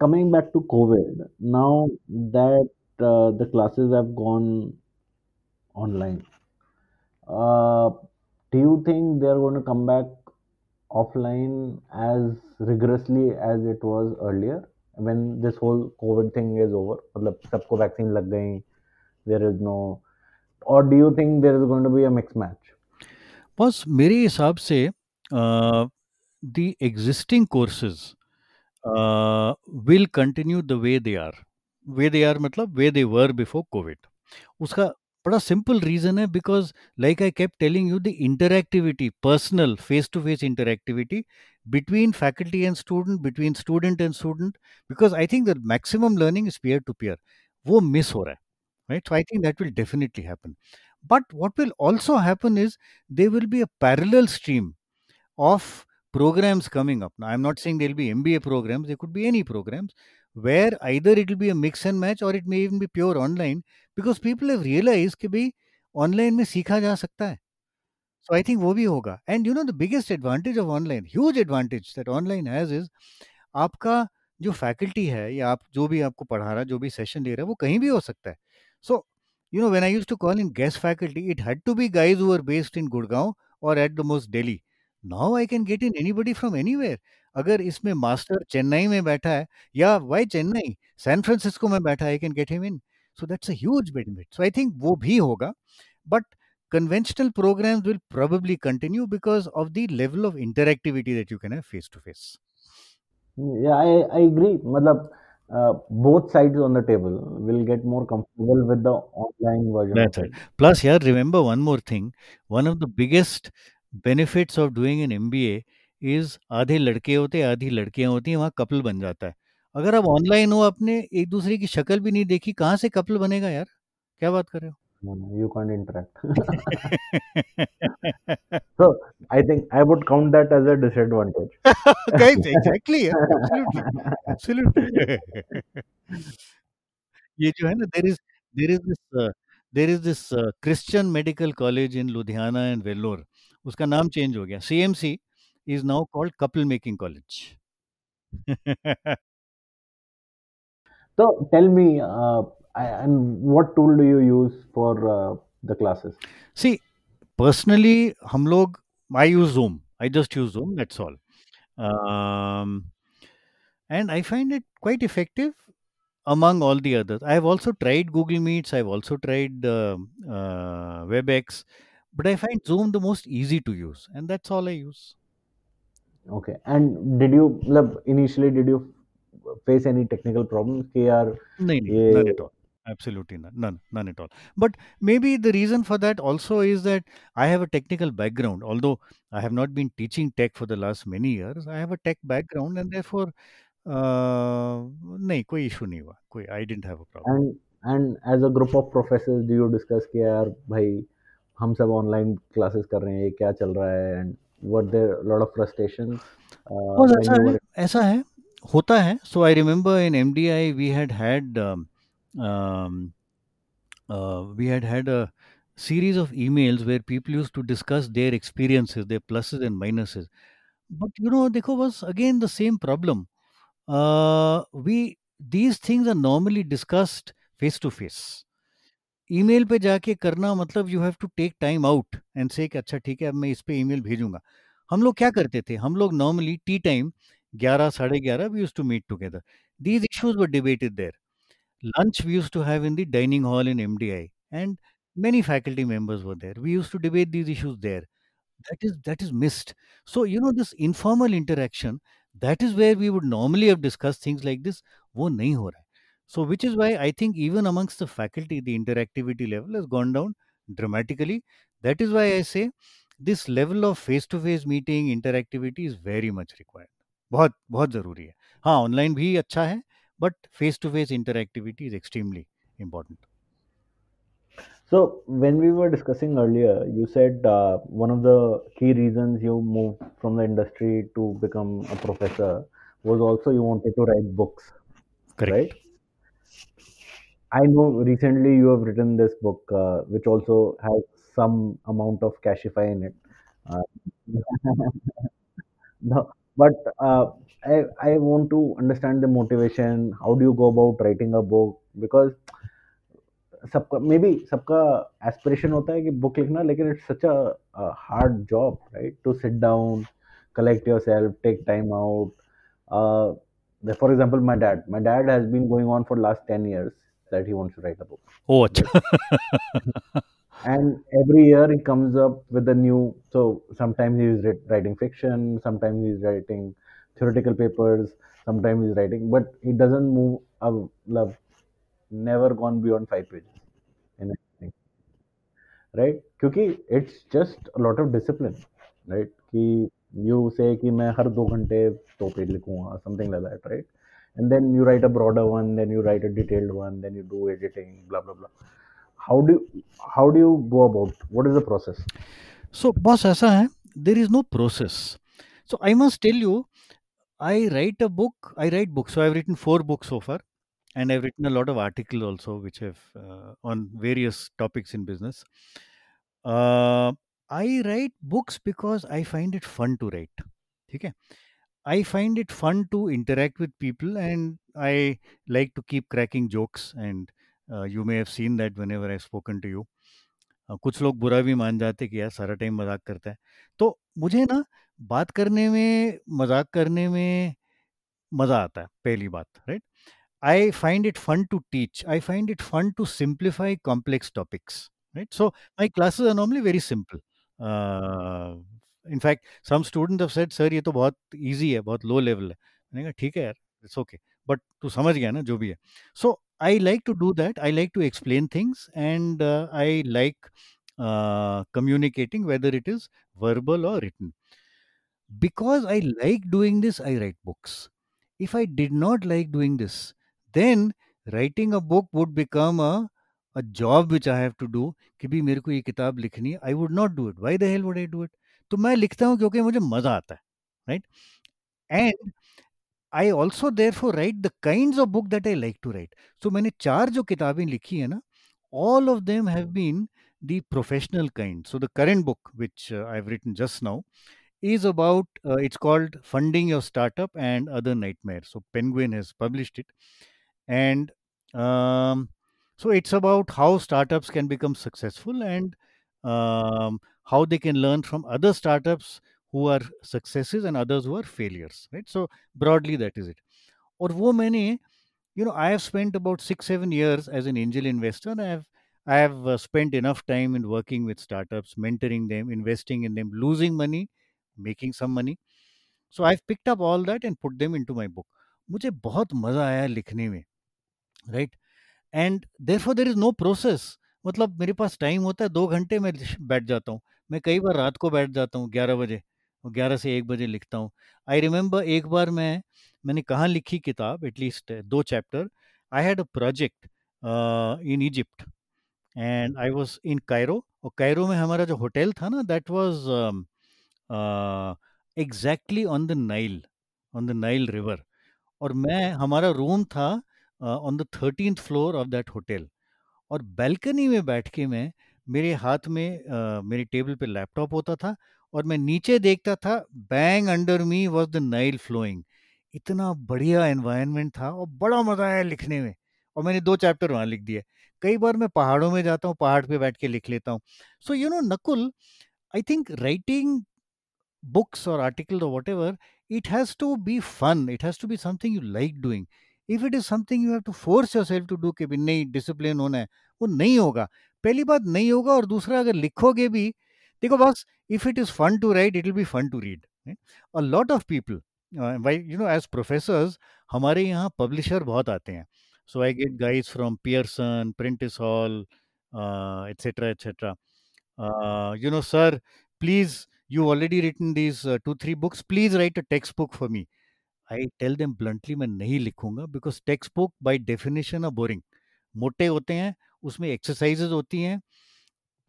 Coming back to COVID, now that uh, the classes have gone online, uh, do you think they are going to come back offline as rigorously as it was earlier when this whole COVID thing is over? मतलब सबको vaccine लग गई, there is no, or do you think there is going to be a mixed match? बस मेरे हिसाब से the existing courses uh, will continue the way they are way they are मतलब way they were before covid उसका बड़ा simple reason है because like I kept telling you the interactivity personal face to face interactivity between faculty and student between student and student because i think the maximum learning is peer to peer wo miss ho raha hai right so i think that will definitely happen but what will also happen is there will be a parallel stream of programs coming up now i'm not saying there'll be mba programs there could be any programs where either it will be a mix and match or it may even be pure online because people have realized कि भाई online में सीखा जा सकता है so I think वो भी होगा। And you know the biggest advantage of online huge advantage that online has is आपका जो फैकल्टी है या आप जो भी आपको पढ़ा रहा है जो भी सेशन ले रहा है, वो कहीं भी हो सकता है। So when I used to call in guest faculty it had to be guys who are based in Gurgaon और at the most Delhi now I can get in anybody from anywhere अगर इसमें master Chennai में बैठा है या Y Chennai San Francisco में बैठा है I can get him in so that's a benefit so I think वो भी होगा। बट conventional programs will probably continue because of the level of interactivity that you can have face to face Yeah, I, I agree. मतलब uh, both sides on the table will get more comfortable with the online version That's right. Plus, here, remember one more thing. One of the biggest benefits of doing an MBA is आधे लड़के होते हैं आधी लड़कियाँ होती हैं वहाँ couple बन जाता है अगर आप ऑनलाइन हो आपने एक दूसरे की शक्ल भी नहीं देखी कहाँ से कपल बनेगा यार क्या बात कर रहे हो No, no, you can't interact. *laughs* so I think I would count that as a disadvantage. *laughs* Guys, exactly, yeah, absolutely, absolutely. *laughs* ये जो है ना there is there is this uh, there is this uh, Christian Medical College in Ludhiana and Vellore. उसका नाम change हो गया CMC is now called Couple Making College. So tell me, uh, I, and what tool do you use for uh, the classes? See, personally, hum log, I use Zoom. I just use Zoom. That's all. Um, and I find it quite effective among all the others. I have also tried Google Meets. I've also tried uh, uh, WebEx, but I find Zoom the most easy to use, and that's all I use. Okay. And did you initially did you face any technical problems? Or, no, no, not at all. Absolutely none, none, none at all. But maybe the reason for that also is that I have a technical background. Although I have not been teaching tech for the last many years, I have a tech background, and therefore, uh, नहीं कोई issue नहीं हुआ. कोई I didn't have a problem. and and as a group of professors do you discuss कि यार भाई हम सब ऑनलाइन क्लासेस कर रहे हैं ये क्या चल रहा है there a lot of frustration uh, बस when ऐसा you है were ऐसा है होता है so I remember in M D I we had had we had had a series of emails where people used to discuss their experiences their pluses and minuses but you know dekho was again the same problem uh, we these things are normally discussed face to face email पे जाके करना मतलब you have to take time out and say कि अच्छा ठीक है अब मैं इस पे ईमेल भेजूंगा हम लोग क्या करते थे हम लोग नॉर्मली टी टाइम ग्यारह साढ़े ग्यारह we use to meet together these issues were debated there lunch we used to have in the dining hall in MDI, and many faculty members were there. We used to debate these issues there. That is that is missed. So you know this informal interaction, that is where we would normally have discussed things like this. वो नहीं हो रहा है. So which is why I think even amongst the faculty, the interactivity level has gone down dramatically. That is why I say this level of face-to-face meeting interactivity is very much required. बहुत बहुत ज़रूरी है. हाँ, online भी अच्छा है, but face-to-face interactivity is extremely important. So when we were discussing earlier, you said uh, one of the key reasons you moved from the industry to become a professor was also you wanted to write books, Correct. right? I know recently you have written this book, uh, which also has some amount of Cashify in it. Uh, *laughs* no, but uh, I I want to understand the motivation. How do you go about writing a book? Because सबका may be सबका aspiration होता है कि book लिखना लेकिन it's such a hard job right to sit down collect yourself take time out uh, for example my dad my dad has been going on for last 10 years that he wants to write a book Oh, अच्छा. and every year he comes up with a new so sometimes he's writ- writing fiction sometimes he's writing theoretical papers sometimes he's writing but he doesn't move uh, love never gone beyond five pages in anything right क्योंकि it's just a lot of discipline right कि you say कि मैं हर दो घंटे दो page लिखूंगा something like that right and then you write a broader one then you write a detailed one then you do editing blah blah blah how do you, how do you go about what is the process? So boss aisa hai there is no process. So i must tell you i write a book i write books. So i've written four books so far and i've written a lot of articles also which have uh, on various topics in business. Uh, i write books because i find it fun to write okay? I find it fun to interact with people and I like to keep cracking jokes and you may have seen that whenever I've spoken to you. अ, कुछ लोग बुरा भी मान जाते कि यार सारा time मज़ाक करता है। तो मुझे ना बात करने में मज़ाक करने में मज़ा आता है पहली बात right I find it fun to teach I find it fun to simplify complex topics right so my classes are normally very simple in fact some student have said sir ये तो बहुत इजी है बहुत low level है. मैंने कहा ठीक है यार इट्स ओके बट तू समझ गया ना, जो भी है। So I like to do that I like to explain things and I like communicating whether it is verbal और written because I like doing this I write books if I did not like doing this then writing a book would become a job which I have to do कि भी मेरे को ये किताब लिखनी है I would not do it why the hell would I do it तो मैं लिखता हूँ क्योंकि मुझे मज़ा आता है right and I also there for write the kind of book that I like to write so मैंने चार जो किताबें लिखी है ना all of them have been the professional kind so the current book which uh, i've written just now is about uh, it's called funding your startup and other nightmares so penguin has published it and um, so it's about how startups can become successful and um, how they can learn from other startups who are successes and others who are failures right so broadly that is it और वो मैंने you know i have spent about 6 7 years as an angel investor and i have i have uh, spent enough time in working with startups mentoring them investing in them losing money making some money so i've picked up all that and put them into my book मुझे बहुत मज़ा आया लिखने में right and therefore there is no process मतलब मेरे पास time होता है दो घंटे में बैठ जाता हूँ मैं कई बार रात को बैठ जाता हूँ ग्यारह बजे और ग्यारह से एक बजे लिखता हूँ। आई रिमेंबर एक बार मैं मैंने कहाँ लिखी किताब एटलीस्ट दो chapter I had a project in Egypt and I was in Cairo और कायरो में हमारा जो होटल था ना that was exactly on the Nile on the Nile river और मैं हमारा रूम था on the thirteen floor of that hotel और बैल्कनी में बैठ के मैं मेरे हाथ में uh, मेरे टेबल पे लैपटॉप होता था और मैं नीचे देखता था bang under me was the Nile flowing इतना बढ़िया एनवायरनमेंट था और बड़ा मज़ा आया लिखने में और मैंने दो चैप्टर वहाँ लिख दिए। कई बार मैं पहाड़ों में जाता हूँ, पहाड़ पे बैठ के लिख लेता हूँ। So you know Nakul I think writing books or articles or whatever, it has to be fun. It has to you like doing. If it is something you have to force yourself to do कि भी नहीं discipline होना है, वो नहीं होगा। पहली बात नहीं होगा और दूसरा, अगर लिखोगे भी देखो boss if it is fun to write it will be fun to read a lot of people why you know as professors हमारे यहाँ पब्लिशर बहुत आते हैं। So I get guides from Pearson Prentice Hall etcetera etcetera you know sir please you already written these two three books please write a text book for me I tell them bluntly मैं नहीं लिखूँगा because text book by definition a boring मोटे होते हैं, उसमें exercises होती हैं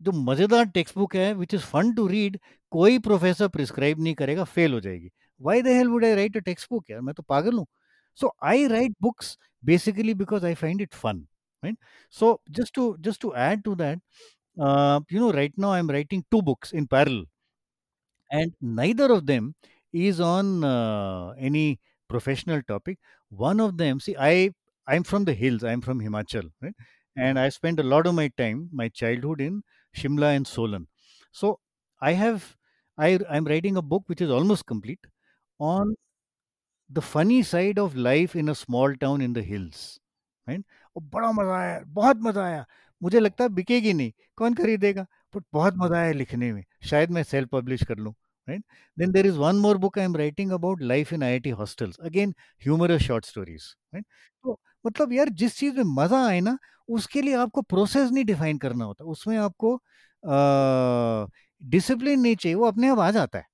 जो मज़ेदार टेक्स्ट बुक है which is fun to read कोई प्रोफेसर प्रिस्क्राइब नहीं करेगा फेल हो जाएगी why the hell would I write a text book यार मैं तो पागल हूँ so I write books basically because I find it fun right so just to just to add to that uh, you know right now i'm writing two books in parallel and neither of them is on uh, any professional topic one of them see i i'm from the hills i'm from himachal right and i spent a lot of my time my childhood in shimla and solan so i have i i'm writing a book which is almost complete on the funny side of life in a small town in the hills right बड़ा मज़ा आया बहुत मज़ा आया मुझे लगता है बिकेगी नहीं कौन खरीदेगा बट बहुत मज़ा आया लिखने में शायद मैं सेल्फ पब्लिश कर लूँ right then there is one more book i am writing about life in iit hostels again humorous short stories right तो मतलब यार जिस चीज़ में मज़ा आए ना उसके लिए आपको प्रोसेस नहीं डिफाइन करना होता। उसमें आपको डिसिप्लिन नहीं चाहिए वो अपने आप आ जाता है।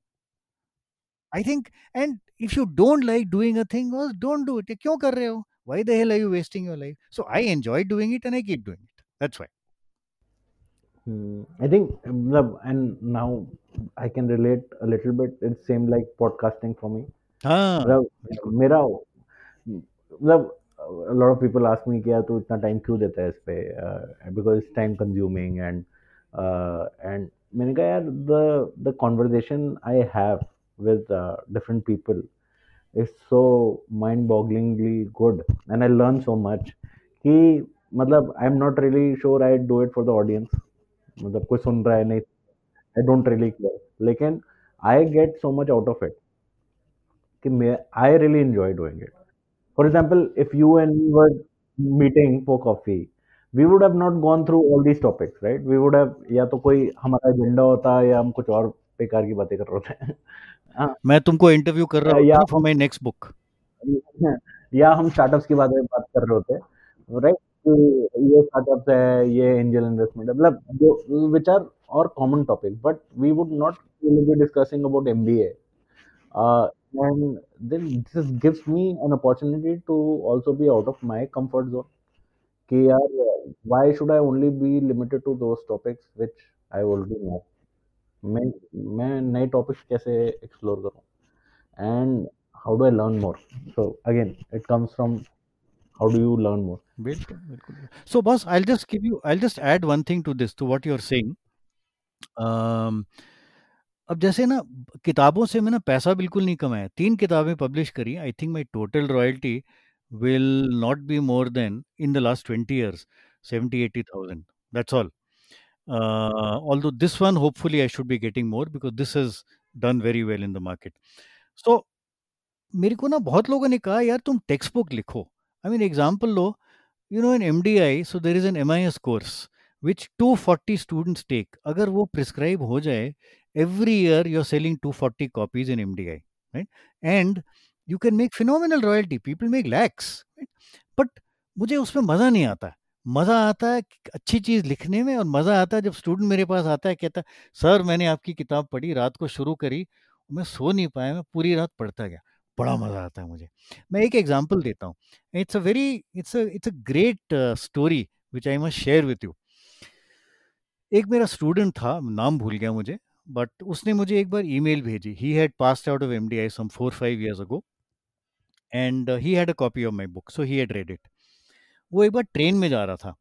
I think and if you don't like doing a thing don't do it क्यों कर रहे हो? Why the hell are you wasting your life so I enjoy doing it and I keep doing it that's why I think मतलब and now I can relate a little bit it's same like podcasting for me हाँ। मतलब मेरा मतलब lot of people ask me कि यार तू इतना time क्यों देता है इस पे? Because it's time consuming and and मैंने कहा, यार the the conversation I have with different people is so mind bogglingly good and I learn so much कि मतलब I am not really sure I do it for the audience मतलब कोई सुन रहा है, नहीं आई डोंट रियली केयर लेकिन I get so much out of it कि मैं I really enjoy doing it for example if you and we were meeting for coffee we would have not gone through all these topics right? We would have या तो कोई हमारा agenda होता या हम कुछ और बेकार की बातें कर रहे होते। हैं। *laughs* हाँ, मैं तुमको इंटरव्यू कर रहा या हूँ फॉर माय नेक्स्ट बुक या हम स्टार्टअप्स की बारे में बात कर रहे होते हैं राइट ये स्टार्टअप्स है ये एंजल इन्वेस्टमेंट है मतलब जो विच आर और common topic but we would not be discussing about MBA uh, and then this gives me an opportunity to also be out of my comfort zone कि यार why should I only be limited to those topics which I already know मैं मैं नए topics कैसे explore करूं and how do I learn more so again it comes from how do you learn more बिल्कुल बिल्कुल सो बस I just give you I just add one thing to this to what you are saying अब जैसे ना, किताबों से मैंने पैसा बिल्कुल नहीं कमाया, तीन किताबें पब्लिश करी, I think my total royalty will not be more than in the last twenty years seventy eighty thousand, that's all. although this one hopefully i should be getting more because this has done very well in the market. So, मेरे को ना बहुत लोगों ने कहा, यार तुम text book लिखो। I mean example low you know in I so there is an M I S course which two forty students take अगर वो प्रिस्क्राइब हो जाए every year you're selling 240 copies in mdi right? And you can make phenomenal royalty. People make lakhs right? but मुझे उसमें मज़ा नहीं आता। है मज़ा आता है अच्छी चीज़ लिखने में और मज़ा आता है जब स्टूडेंट मेरे पास आता है कहता है सर मैंने आपकी किताब पढ़ी रात को शुरू करी मैं सो नहीं पाया मैं पूरी रात पढ़ता गया। बड़ा मज़ा आता है मुझे। मैं एक एग्जांपल देता हूँ। It's a very it's it's a great story which I must share with you एक मेरा स्टूडेंट था नाम भूल गया मुझे। बट उसने मुझे एक बार ईमेल भेजी he had passed out of MDI some four five years ago and he had a copy of my book so he had read it वो एक बार ट्रेन में जा रहा था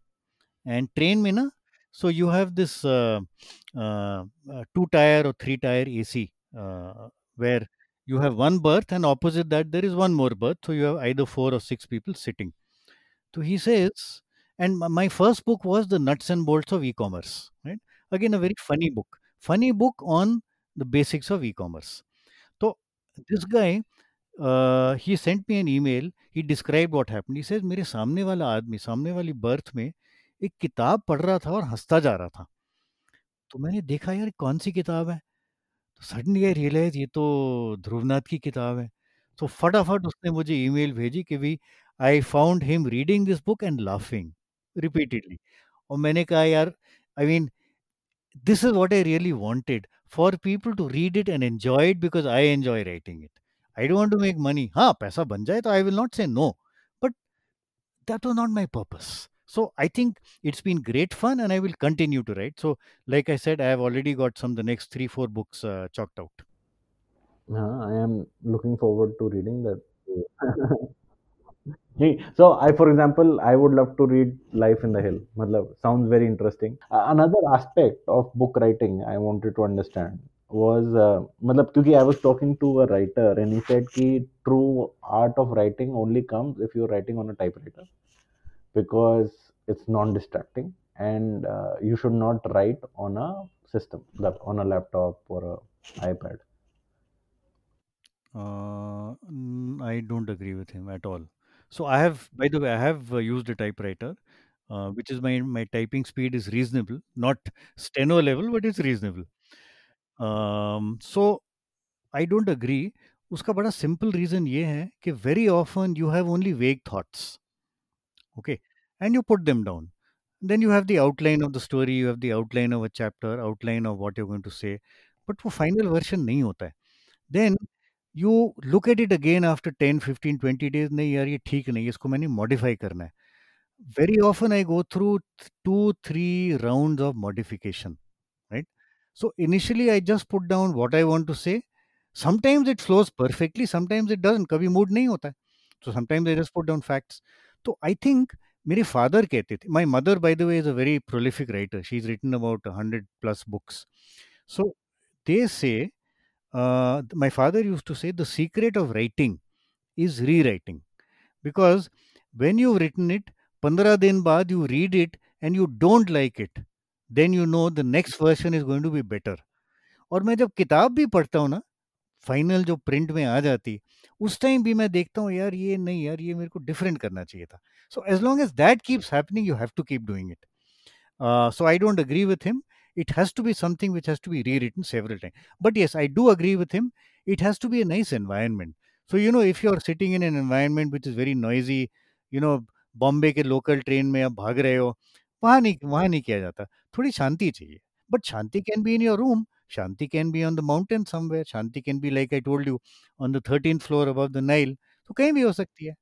एंड ट्रेन में ना so you have this two tier और three tier AC where you have one berth and opposite that there is one more berth so you have either four or six people sitting so he says and my- my first book was the nuts and bolts of e-commerce right again a very funny book Funny book on the basics of e-commerce. so this guy uh, he sent me an email. He described what happened. He says मेरे सामने वाला आदमी सामने वाली birth में एक किताब पढ़ रहा था और हंसता जा रहा था. तो मैंने देखा यार कौन सी किताब है? तो सडनली आई रियलाइज़ ये तो ध्रुवनाथ की किताब है। तो फटाफट उसने मुझे ईमेल भेजी कि भी I found him reading this book and laughing repeatedly और मैंने कहा यार I mean this is what I really wanted for people to read it and enjoy it because I enjoy writing it. I don't want to make money. Ha, paisa ban jaye, I will not say no. But that was not my purpose. So I think it's been great fun and I will continue to write. So, like I said, I have already got some the next three, four books uh, chalked out. Uh, I am looking forward to reading that. *laughs* So I, for example, I would love to read Life in the Hill. Matlab, sounds very interesting. Another aspect of book writing I wanted to understand was, uh, matlab, I was talking to a writer and he said कि true art of writing only comes if you're writing on a typewriter because it's non-distracting and uh, you should not write on a system, on a laptop or a iPad. Uh, I don't agree with him at all. So I have, by the way, I have uh, used a typewriter, uh, which is my my typing speed is reasonable, not steno level, but it's reasonable. Um, so I don't agree. उसका बड़ा simple reason ये है कि very often you have only वेग thoughts okay and you put them down then you have the outline of the story you have the outline of a chapter outline of what you're going to say but वो final version नहीं होता है then you look at it again after 10 15 20 days नहीं यार ये ठीक नहीं है, इसको मैंने modify करना है very often I go through th- two three rounds of modification right so initially I just put down what I want to say sometimes it flows perfectly sometimes it doesn't कभी mood नहीं होता है so sometimes I just put down facts तो I think मेरे father कहते थे my mother by the way is a very prolific writer she is written about hundred plus books so दे से my father use to से the secret of writing is री writing because when you written it पंद्रह दिन बाद you read it and you don't like it then you know the next version is going to be better और मैं जब किताब भी पढ़ता हूँ ना फाइनल जो प्रिंट में आ जाती उस टाइम भी मैं देखता हूँ यार ये नहीं यार ये मेरे को डिफरेंट करना चाहिए था so as long as that keeps happening you have to keep doing it so i don't agree with him it has to be something which has to be rewritten several times but yes i do agree with him it has to be a nice environment so you know if you're sitting in an environment which is very noisy you know Bombay के local train में आप भाग रहे हो वहाँ नहीं वहाँ नहीं किया जाता थोड़ी शांति चाहिए but Shanti can be in your room Shanti can be on the mountain somewhere. Shanti can be like I told you on the 13th floor above the Nile. तो कहीं भी हो सकती है.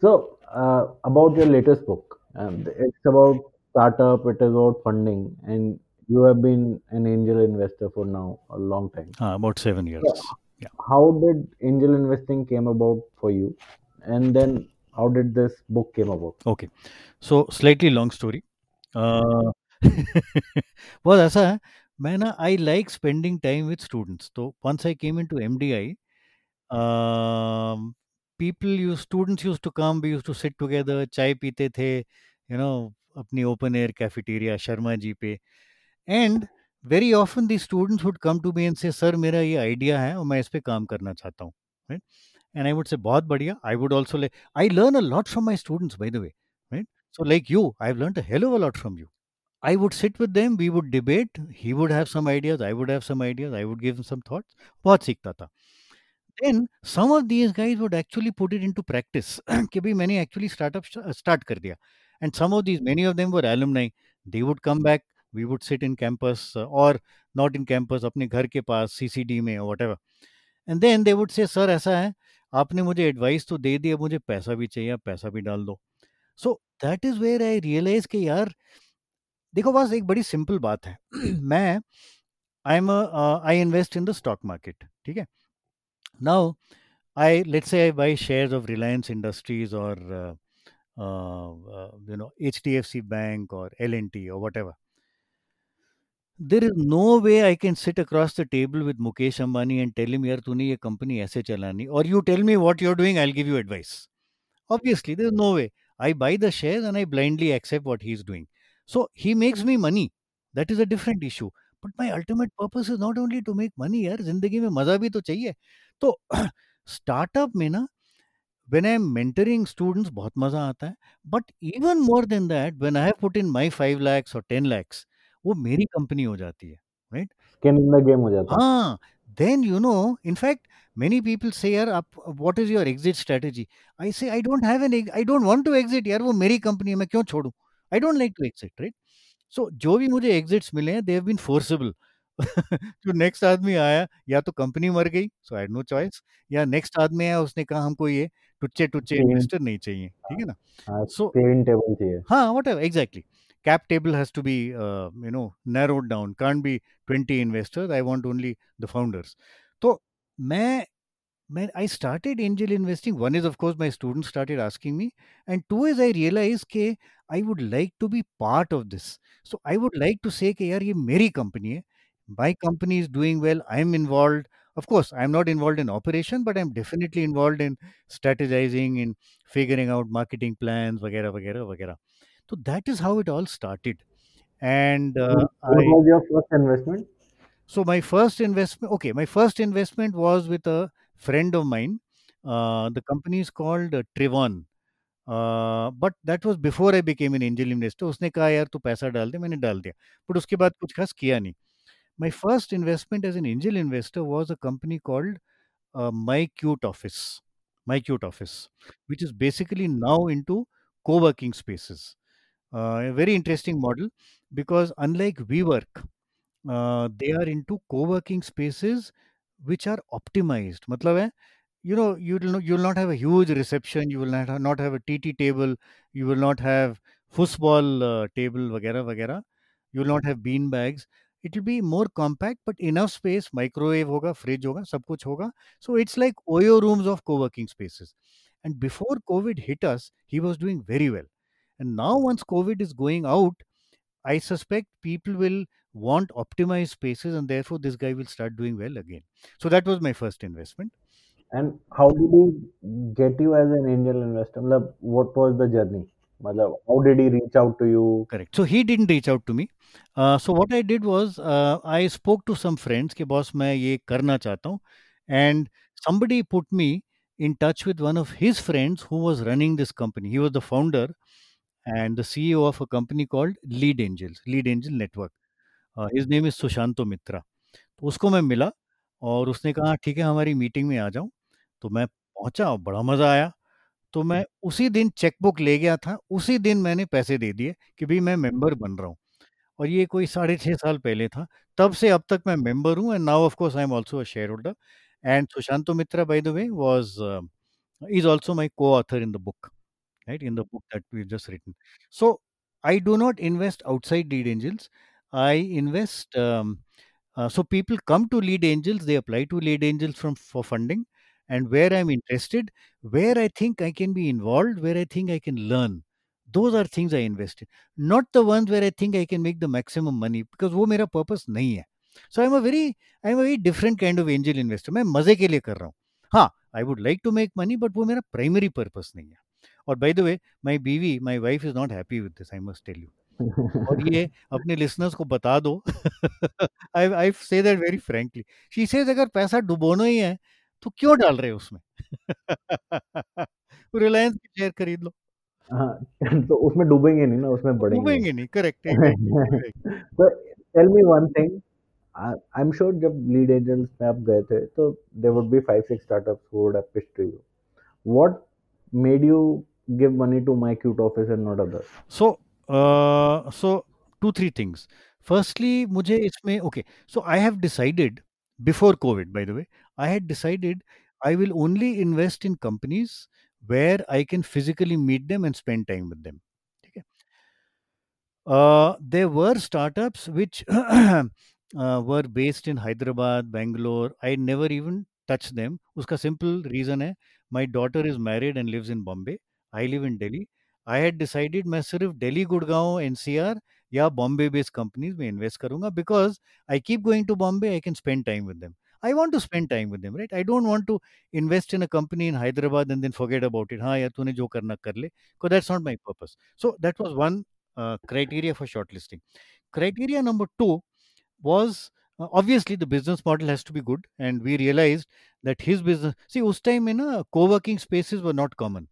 So uh, about your latest book, um, it's about startup. It is about funding, and you have been an angel investor for now a long time. Uh, about seven years. So Yeah. how did angel investing came about for you, and then how did this book came about? Okay. So slightly long story. Uh, बहुत ऐसा है मैं ना I like spending time with students तो once I came into MDI people use students used to come we used to sit together चाय पीते थे you know अपनी open air cafeteria Sharma ji पे। And very often the students would come to me and say sir मेरा ये idea है और मैं इस पर काम करना चाहता हूँ राइट एंड आई वुड से बहुत बढ़िया। आई वुड ऑल्सो ले I learn a lot from my students by the way right so like you I learn hello a lot from you I would sit with them we would debate he would have some ideas I would have some ideas I would give some thoughts बहुत सीखता था। Then some of these guys would actually put it into practice कि भाई मैंने actually startup start कर and some of these many of them were alumni they would come back we would sit in campus uh, or not in campus अपने घर के पास CCD में or whatever and then they would say sir ऐसा है आपने मुझे advice तो दे दिया मुझे पैसा भी चाहिए आप पैसा भी डाल दो so that is where I realise कि यार देखो बस एक बड़ी सिंपल बात है *clears throat* मैं I am I invest in the stock market ठीक है now i let's say i buy shares of reliance industries or uh, uh, uh, you know hdfc bank or lnt or whatever there is no way i can sit across the table with mukesh ambani and tell him yaar tune ye company aise chalani or you tell me what you're doing i'll give you advice obviously there's no way i buy the shares and i blindly accept what he's doing so he makes me money that is a different issue but my ultimate purpose is not only to make money यार जिंदगी में मजा भी तो चाहिए तो *clears throat* startup में ना when I'm mentoring students, बहुत मज़ा आता है but even more than that when I have put in my 5 lakhs और 10 lakhs वो मेरी कंपनी हो जाती है right skin in the game हो जाता है। हाँ then you know in fact many people say यार आप what is your exit strategy I say I don't have an I don't want to exit यार वो मेरी कंपनी है मैं क्यों छोड़ूं? I don't like to exit right so जो भी मुझे एग्जिट्स मिले हैं दे हैव बीन फोर्सेबल जो नेक्स्ट आदमी आया या तो कंपनी मर गई सो आई नो चॉइस या नेक्स्ट आदमी आया उसने कहा हमको ये टुच्चे टुच्चे इन्वेस्टर नहीं चाहिए ठीक है ना? सो टेबल चाहिए। हाँ whatever exactly cap table has to be uh, you know narrowed down. Can't be 20 investors. I want only the founders. तो मैं मैं I started angel investing one is of course my my student started asking me and two is I realize के I would like to be part of this so I would like to say यार ये मेरी company है। My company is doing well I am involve of course I'm not involved in operation but I'm definitely involved in strategizing in figuring out marketing plans वगैरह वगैरह वगैरह so that is how it all started and uh, what I was your first investment so my first investment okay my first investment was with a friend of mine uh, the company is called uh, trivon uh, but that was before i became an angel investor उसने कहा यार तू पैसा डाल दे मैंने डाल दिया but उसके बाद कुछ खास किया नहीं my first investment as an angel investor was a company called uh, my cute office my cute office which is basically now into co-working spaces uh, a very interesting model because unlike WeWork, uh, they are into co-working spaces which are optimized. मतलब है, you know, you will not, you will not have a huge reception. You will not have, not have a TT table. You will not have football uh, table, वगैरह वगैरह. You will not have bean bags. It will be more compact, but enough space. Microwave होगा, fridge होगा, सब कुछ होगा. So it's like Oyo rooms of co-working spaces. And before COVID hit us, he was doing very well. And now, once COVID is going out, I suspect people will want optimized spaces, and therefore, this guy will start doing well again. So, that was my first investment. and how did he get you as an angel investor मतलब what was the journey मतलब how did he reach out to you Correct. So, he didn't reach out to me. Uh, so, what I did was uh, I spoke to some friends कि boss मैं ये करना चाहता हूँ and somebody put me in touch with one of his friends who was running this company. He was the founder and the CEO of a company called Lead Angels, Lead Angel Network. Uh, his name is Sushanto Mitra. तो उसको मैं मिला और उसने कहा ठीक है हमारी मीटिंग में आ जाऊँ तो मैं पहुँचा और बड़ा मज़ा आया तो मैं उसी दिन चेकबुक ले गया था उसी दिन मैंने पैसे दे दिए कि भाई मैं मेंबर बन रहा हूँ। और ये कोई साढ़े छः साल पहले था तब से अब तक मैं मेंबर हूँ and now of course I am also a share holder and Sushanto तो Mitra by the way was is also my co author in the book right in the book that we just written. So I do not invest outside deed angels I invest so people come to Lead Angels they apply to Lead Angels from for funding and where i'm interested where i think i can be involved where i think i can learn those are things i invest in not the ones where i think i can make the maximum money because वो मेरा purpose नहीं है so i'm a very i'm a very different kind of angel investor मैं मज़े के लिए कर रहा हूँ हाँ I would like to make money but वो मेरा प्राइमरी पर्पस नहीं है और बाय द वे माय बीवी my wife is not happy with this I must tell you और ये अपने लिसनर्स को बता दो I I say that very frankly she says अगर पैसा डुबोना ही है तो क्यों डाल रहे हो उसमें? *laughs* रिलायंस की शेयर खरीद लो। हाँ तो उसमें डूबेंगे नहीं ना उसमें बढ़ेंगे। नहीं करेक्ट *laughs* तो tell me one thing I am sure जब लीड एंजल्स में आप गए थे तो there would be five six startup would made you give money to my cute office and not other so so two three things firstly मुझे इसमें okay so I have decided before COVID by the way I had decided I will only invest in companies where I can physically meet them and spend time with them ठीक है uh, there were startups which *clears throat* uh, were based in Hyderabad, Bangalore. I never even touched them. उसका simple reason है my daughter is married and lives in Bombay. I live in Delhi. I had decided मैं सिर्फ Delhi Gurgaon NCR या Bombay based companies में invest करूंगा because I keep going to Bombay I can spend time with them I want to spend time with them, right? I don't want to invest in a company in Hyderabad and then forget about it. Haan, yaar, tune jo karna kar. Because that's not my purpose. So that was one uh, criteria for shortlisting. Criteria number two was uh, obviously the business model has to be good. And we realized that his business, see, us time in uh, a co working spaces were not common.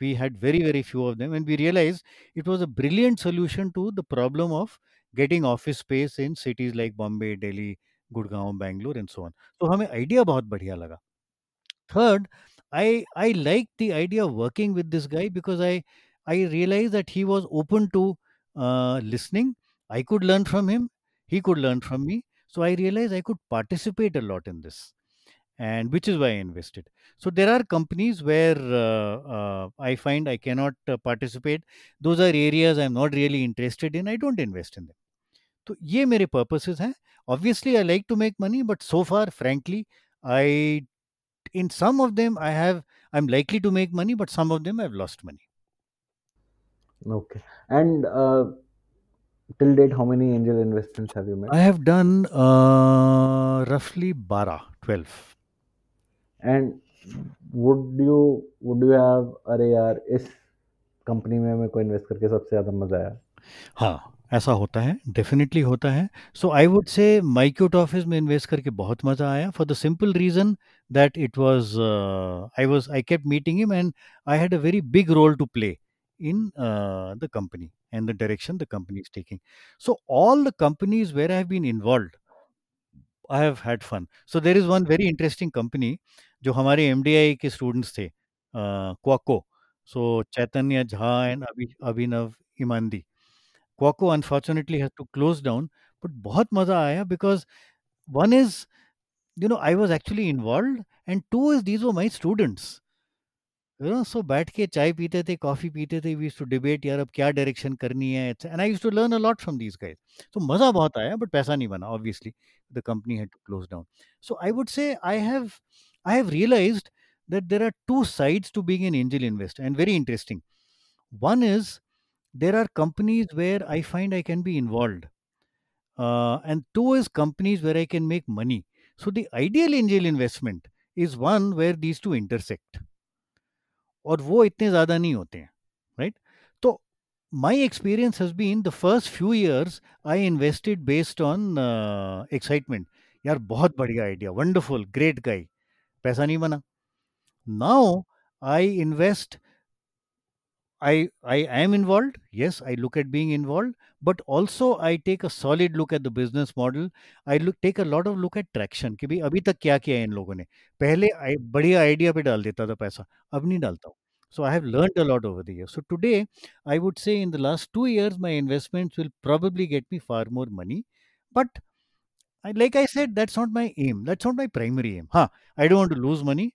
We had very, very few of them. And we realized it was a brilliant solution to the problem of getting office space in cities like Bombay, Delhi, gurgaon bangalore and so on so हमें idea बहुत बढ़िया लगा third i i liked the idea of working with this guy because i i realized that he was open to uh, listening i could learn from him he could learn from me so i realized i could participate a lot in this and which is why i invested so there are companies where uh, uh, i find i cannot uh, participate those are areas i'm not really interested in i don't invest in them तो ये मेरे purposes हैं। Obviously I like to make money but so far frankly I in some of them I have I am likely to make money but some of them I have lost money okay and till date how many angel investments have you made I have done रफली 12 12 and would you would you have अरे यार इस company में मेरे को invest करके सबसे ज़्यादा मज़ा आया? हाँ। ऐसा होता है डेफिनेटली होता है। सो आई वुड से माइक्यूट ऑफ़िस में इन्वेस्ट करके बहुत मज़ा आया। For the simple reason that it was I was I kept meeting him and I had a very big role to play in the company and the direction the company is taking so all the companies where have been involve I have had fun so there is one very interesting company जो हमारे M D I के students थे क्वाको so Chaitanya Jha and Abhinav इमानदी क्वाको unfortunately has to close down but बहुत मज़ा आया because one is you know i was actually involved and two is these were my students you know so बैठ के चाय पीते थे कॉफी पीते थे वी टू डिबेट यार अब क्या डायरेक्शन करनी है and I used to learn a lot from these guys तो मजा बहुत आया बट पैसा नहीं बना obviously the company had to close down so I would say I have I have realised that there are two sides to being an angel investor and very interesting one is there are companies where i find i can be involved uh, and two is companies where i can make money so the ideal angel investment is one where these two intersect और वो इतने ज़्यादा नहीं होते हैं right तो my experience has been the first few years I invested based on uh, excitement. यार बहुत बढ़िया आइडिया वंडरफुल ग्रेट गाई पैसा नहीं बना now I invest I I am involved. Yes, I look at being involved, but also I take a solid look at the business model. I look take a lot of look at traction कि भाई अभी तक क्या किया है इन लोगों ने पहले आई बढ़िया आइडिया पे डाल देता था पैसा अब नहीं डालता हूँ so i have learned a lot over the years so today i would say in the last 2 years my investments will probably get me far more money but I, like i said that's not my aim that's not my primary aim huh i don't want to lose money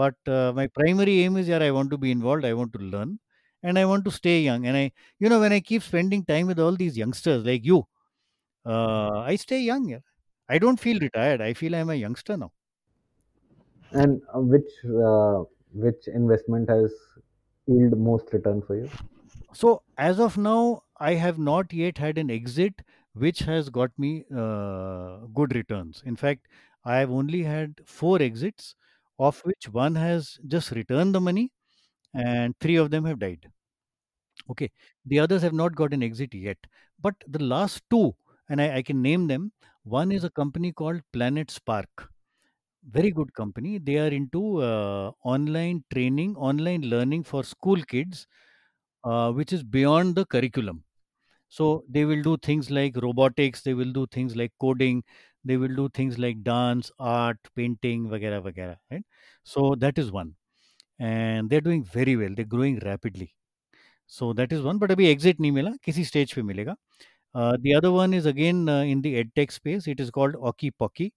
but uh, my primary aim is yeah i want to be involved i want to learn and i want to stay young and i you know when i keep spending time with all these youngsters like you uh, i stay young yeah. i don't feel retired i feel i'm a youngster now And uh, which uh, which investment has yield most return for you? so as of now i have not yet had an exit which has got me uh, good returns in fact i have only had four exits of which one has just returned the money and three of them have died. Okay, the others have not got an exit yet, but the last two, and I, I can name them. One is a company called Planet Spark, very good company. They are into uh, online training, online learning for school kids, uh, which is beyond the curriculum. So they will do things like robotics, they will do things like coding, they will do things like dance, art, painting, vagara, vagara. Right. So that is one and they're doing very well they're growing rapidly. So that is one but abhi exit nahi mila kisi stage pe milega the other one is again in the edtech space it is called OckyPocky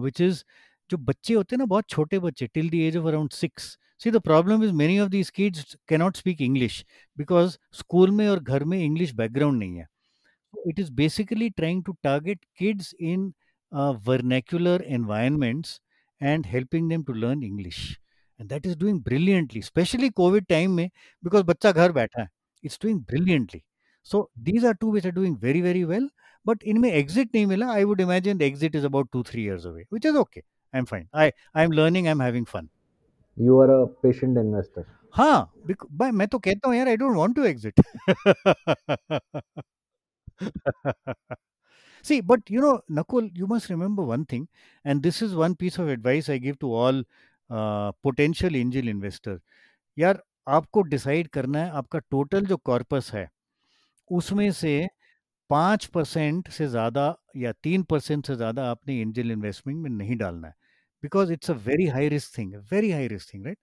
which is जो बच्चे होते हैं ना बहुत छोटे बच्चे till the age of around six see the problem is many of these kids cannot speak English because school में और घर में इंग्लिश बैकग्राउंड नहीं है। It is basically trying to target kids in vernacular environments and helping them to learn English and that is doing brilliantly especially covid time mein because बच्चा घर बैठा है it's doing brilliantly so these are two which are doing very very well but इनमें exit नहीं मिला i would imagine the exit is about 2 3 years away which is okay i'm fine i i'm learning i'm having fun You are a patient investor. हाँ बिक- भाई मैं तो कहता हूँ यार I don't want to exit See, but you know, Nakul, you must remember one thing, and this is one piece of advice I give to all uh, potential investor यार आपको डिसाइड करना है आपका टोटल जो corpus है उसमें से पाँच परसेंट से ज़्यादा या तीन परसेंट से ज़्यादा आपने एंजल इन्वेस्टमेंट में नहीं डालना है। Because it's a very high risk thing very high risk thing right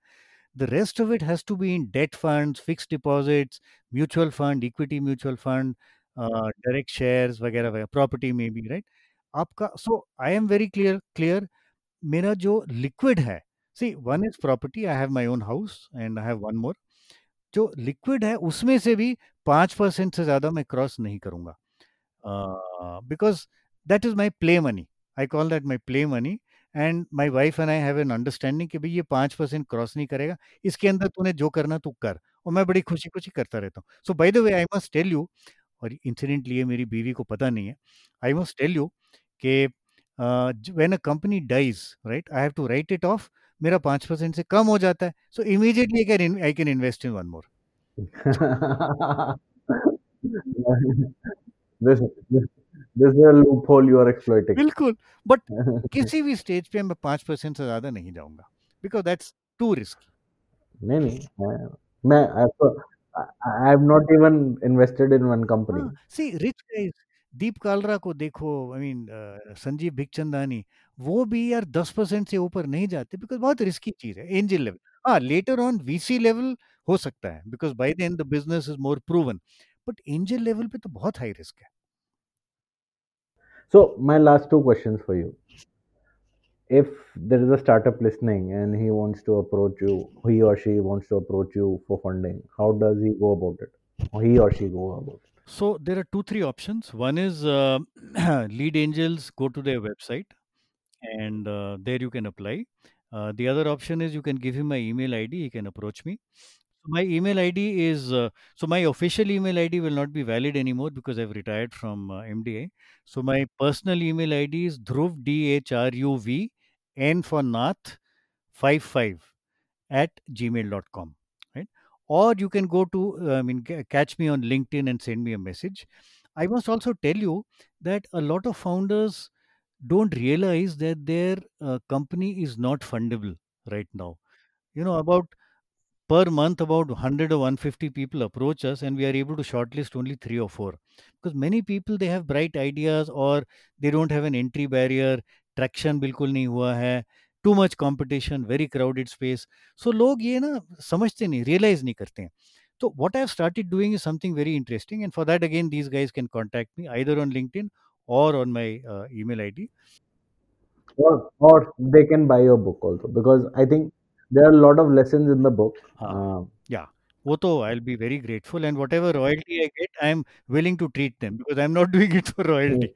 the rest of it has to be in debt funds fixed deposits mutual fund equity mutual fund uh, direct वगैरह वगैरह property में भी right आपका so I am very clear clear मेरा जो liquid है see one is property I have my own house and I have one more जो liquid है, उसमें से भी पाँच परसेंट से ज़्यादा मैं क्रॉस नहीं करूँगा। Because that is my play money I call that my play money and my wife and I have an understanding कि भाई ये पाँच परसेंट क्रॉस नहीं करेगा। इसके अंदर तूने जो करना तू कर और मैं बड़ी खुशी खुशी करता रहता हूँ। So by the way I must tell you और इंसिडेंटली ये मेरी बीवी को पता नहीं है। आई मस्ट टेल यू कि when a company dies right I have to write it off मेरा पाँच परसेंट से कम हो जाता है। So immediately can I can invest in one more बिल्कुल। बट *laughs* किसी भी स्टेज पे मैं पाँच परसेंट से ज़्यादा नहीं जाऊँगा। बिकॉज़ दैट्स टू रिस्की नहीं नहीं मैं मैं I have not even invested in one company see rich guys Deep Kalra को देखो आई मीन संजीव भिकचंदानी वो भी यार दस परसेंट से ऊपर नहीं जाते बिकॉज़ बहुत रिस्की चीज़ है एंजल लेवल हाँ लेटर ऑन वीसी लेवल हो सकता है because by the end the business is more proven but angel level पे तो बहुत हाई रिस्क है so my last two question for you If there is a startup listening and he wants to approach you, he or she wants to approach you for funding, how does he go about it? He or she go about it? So there are two, three options. One is uh, *clears throat* lead angels go to their website and uh, there you can apply. Uh, the other option is you can give him my email ID. He can approach me. My email ID is uh, so my official email ID will not be valid anymore because I've retired from uh, MDI. So my personal email ID is dhruv d h r u v n for nath 55 at gmail.com or you can go to uh, i mean ca- catch me on linkedin and send me a message i must also tell you that a lot of founders don't realize that their uh, company is not fundable right now you know about per month about 100 or 150 people approach us and we are able to shortlist only three or four because many people they have bright ideas or they don't have an entry barrier traction बिल्कुल नहीं हुआ है too much competition very crowded space so लोग ये ना समझते नहीं realize नहीं करते हैं so what I have started doing is something very interesting and for that again these guys can contact me either on LinkedIn or on my uh, email ID Or, or they can buy your book also because I think there are a lot of lessons in the book. हाँ Uh, Yeah, वो तो I'll be very grateful, and whatever royalty I get, I'm willing to treat them because I'm not doing it for royalty.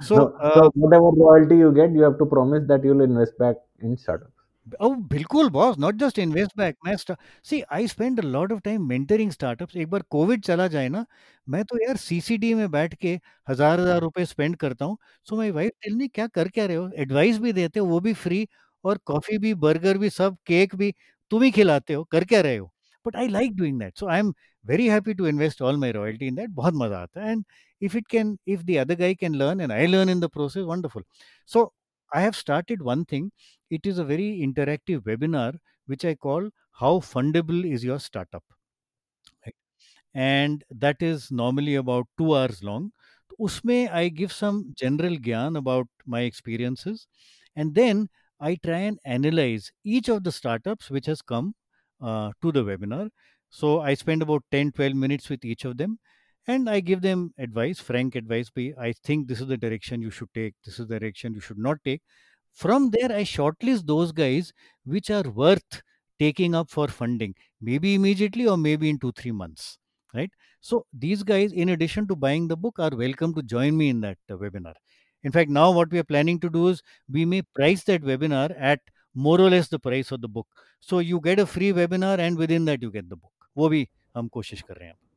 So, so, uh, so whatever royalty you get, you have to promise that you'll invest back in startups. oh, बिल्कुल boss not just invest back मैं see I spend a lot of time mentoring startups एक बार Covid चला जाए ना मैं तो यार सीसीडी में बैठ के हज़ार हज़ार रुपए स्पेंड करता हूँ। सो माई वाइफ टेल मी क्या कर क्या रहे हो? एडवाइस भी देते हो वो भी फ्री और कॉफ़ी भी बर्गर भी सब केक भी तुम ही खिलाते हो कर क्या रहे हो? But I like doing that so I am very happy to invest all my royalty in that बहुत मज़ा आता है। And if it can if the other guy can learn and I learn in the process wonderful so I have started one thing. It is a very interactive webinar, which I call How Fundable is Your Startup? And that is normally about two hours long. Usme, I give some general gyan about my experiences. And then I try and analyze each of the startups which has come uh, to the webinar. So I spend about 10 12 minutes with each of them and i give them advice frank advice be i think this is the direction you should take this is the direction you should not take. From there i shortlist those guys which are worth taking up for funding maybe immediately or maybe in 2 3 months right? So these guys in addition to buying the book are welcome to join me in that uh, webinar. In fact now what we are planning to do is we may price that webinar at more or less the price of the book. So you get a free webinar and within that you get the book. Wo bhi hum koshish kar rahe hain.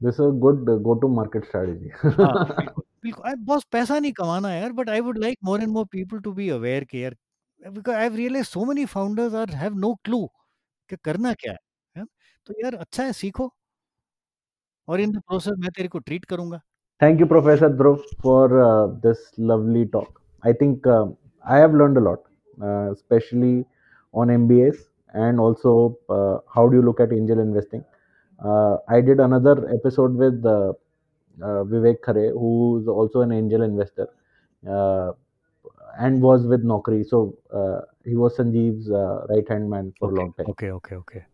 This is good go to market strategy बिल्कुल I boss पैसा नहीं कमाना यार but I would like more and more people to be aware के यार because I have realize so many founders are have no clue कि करना क्या है तो यार अच्छा है सीखो। और इन द प्रोसेस मैं तेरे को ट्रीट करूँगा। Thank you professor Dhruv for this lovely talk I think I have learned a lot specially on MBS and also how do you look at angel investing Uh, I did another episode with uh, uh, Vivek Khare, who's also an angel investor uh, and was with Naukri. So uh, he was Sanjeev's uh, right hand man for a long time. okay, okay, okay.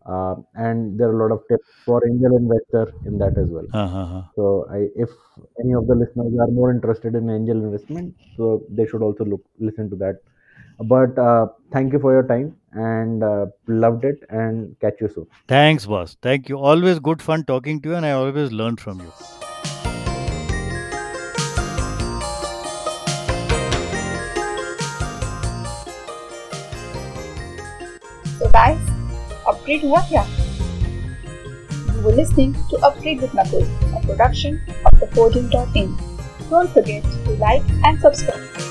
And there are a lot of tips for angel investor in that as well. Uh-huh. So I, if any of the listeners are more interested in angel investment, so they should also look listen to that but uh, thank you for your time and uh, loved it and catch you soon. Thanks boss. Thank you. Always good fun talking to you and i always learn from you. So guys upgrade hua kya you were listening to upgrade with nakul a production of the forging.in don't forget to like and subscribe.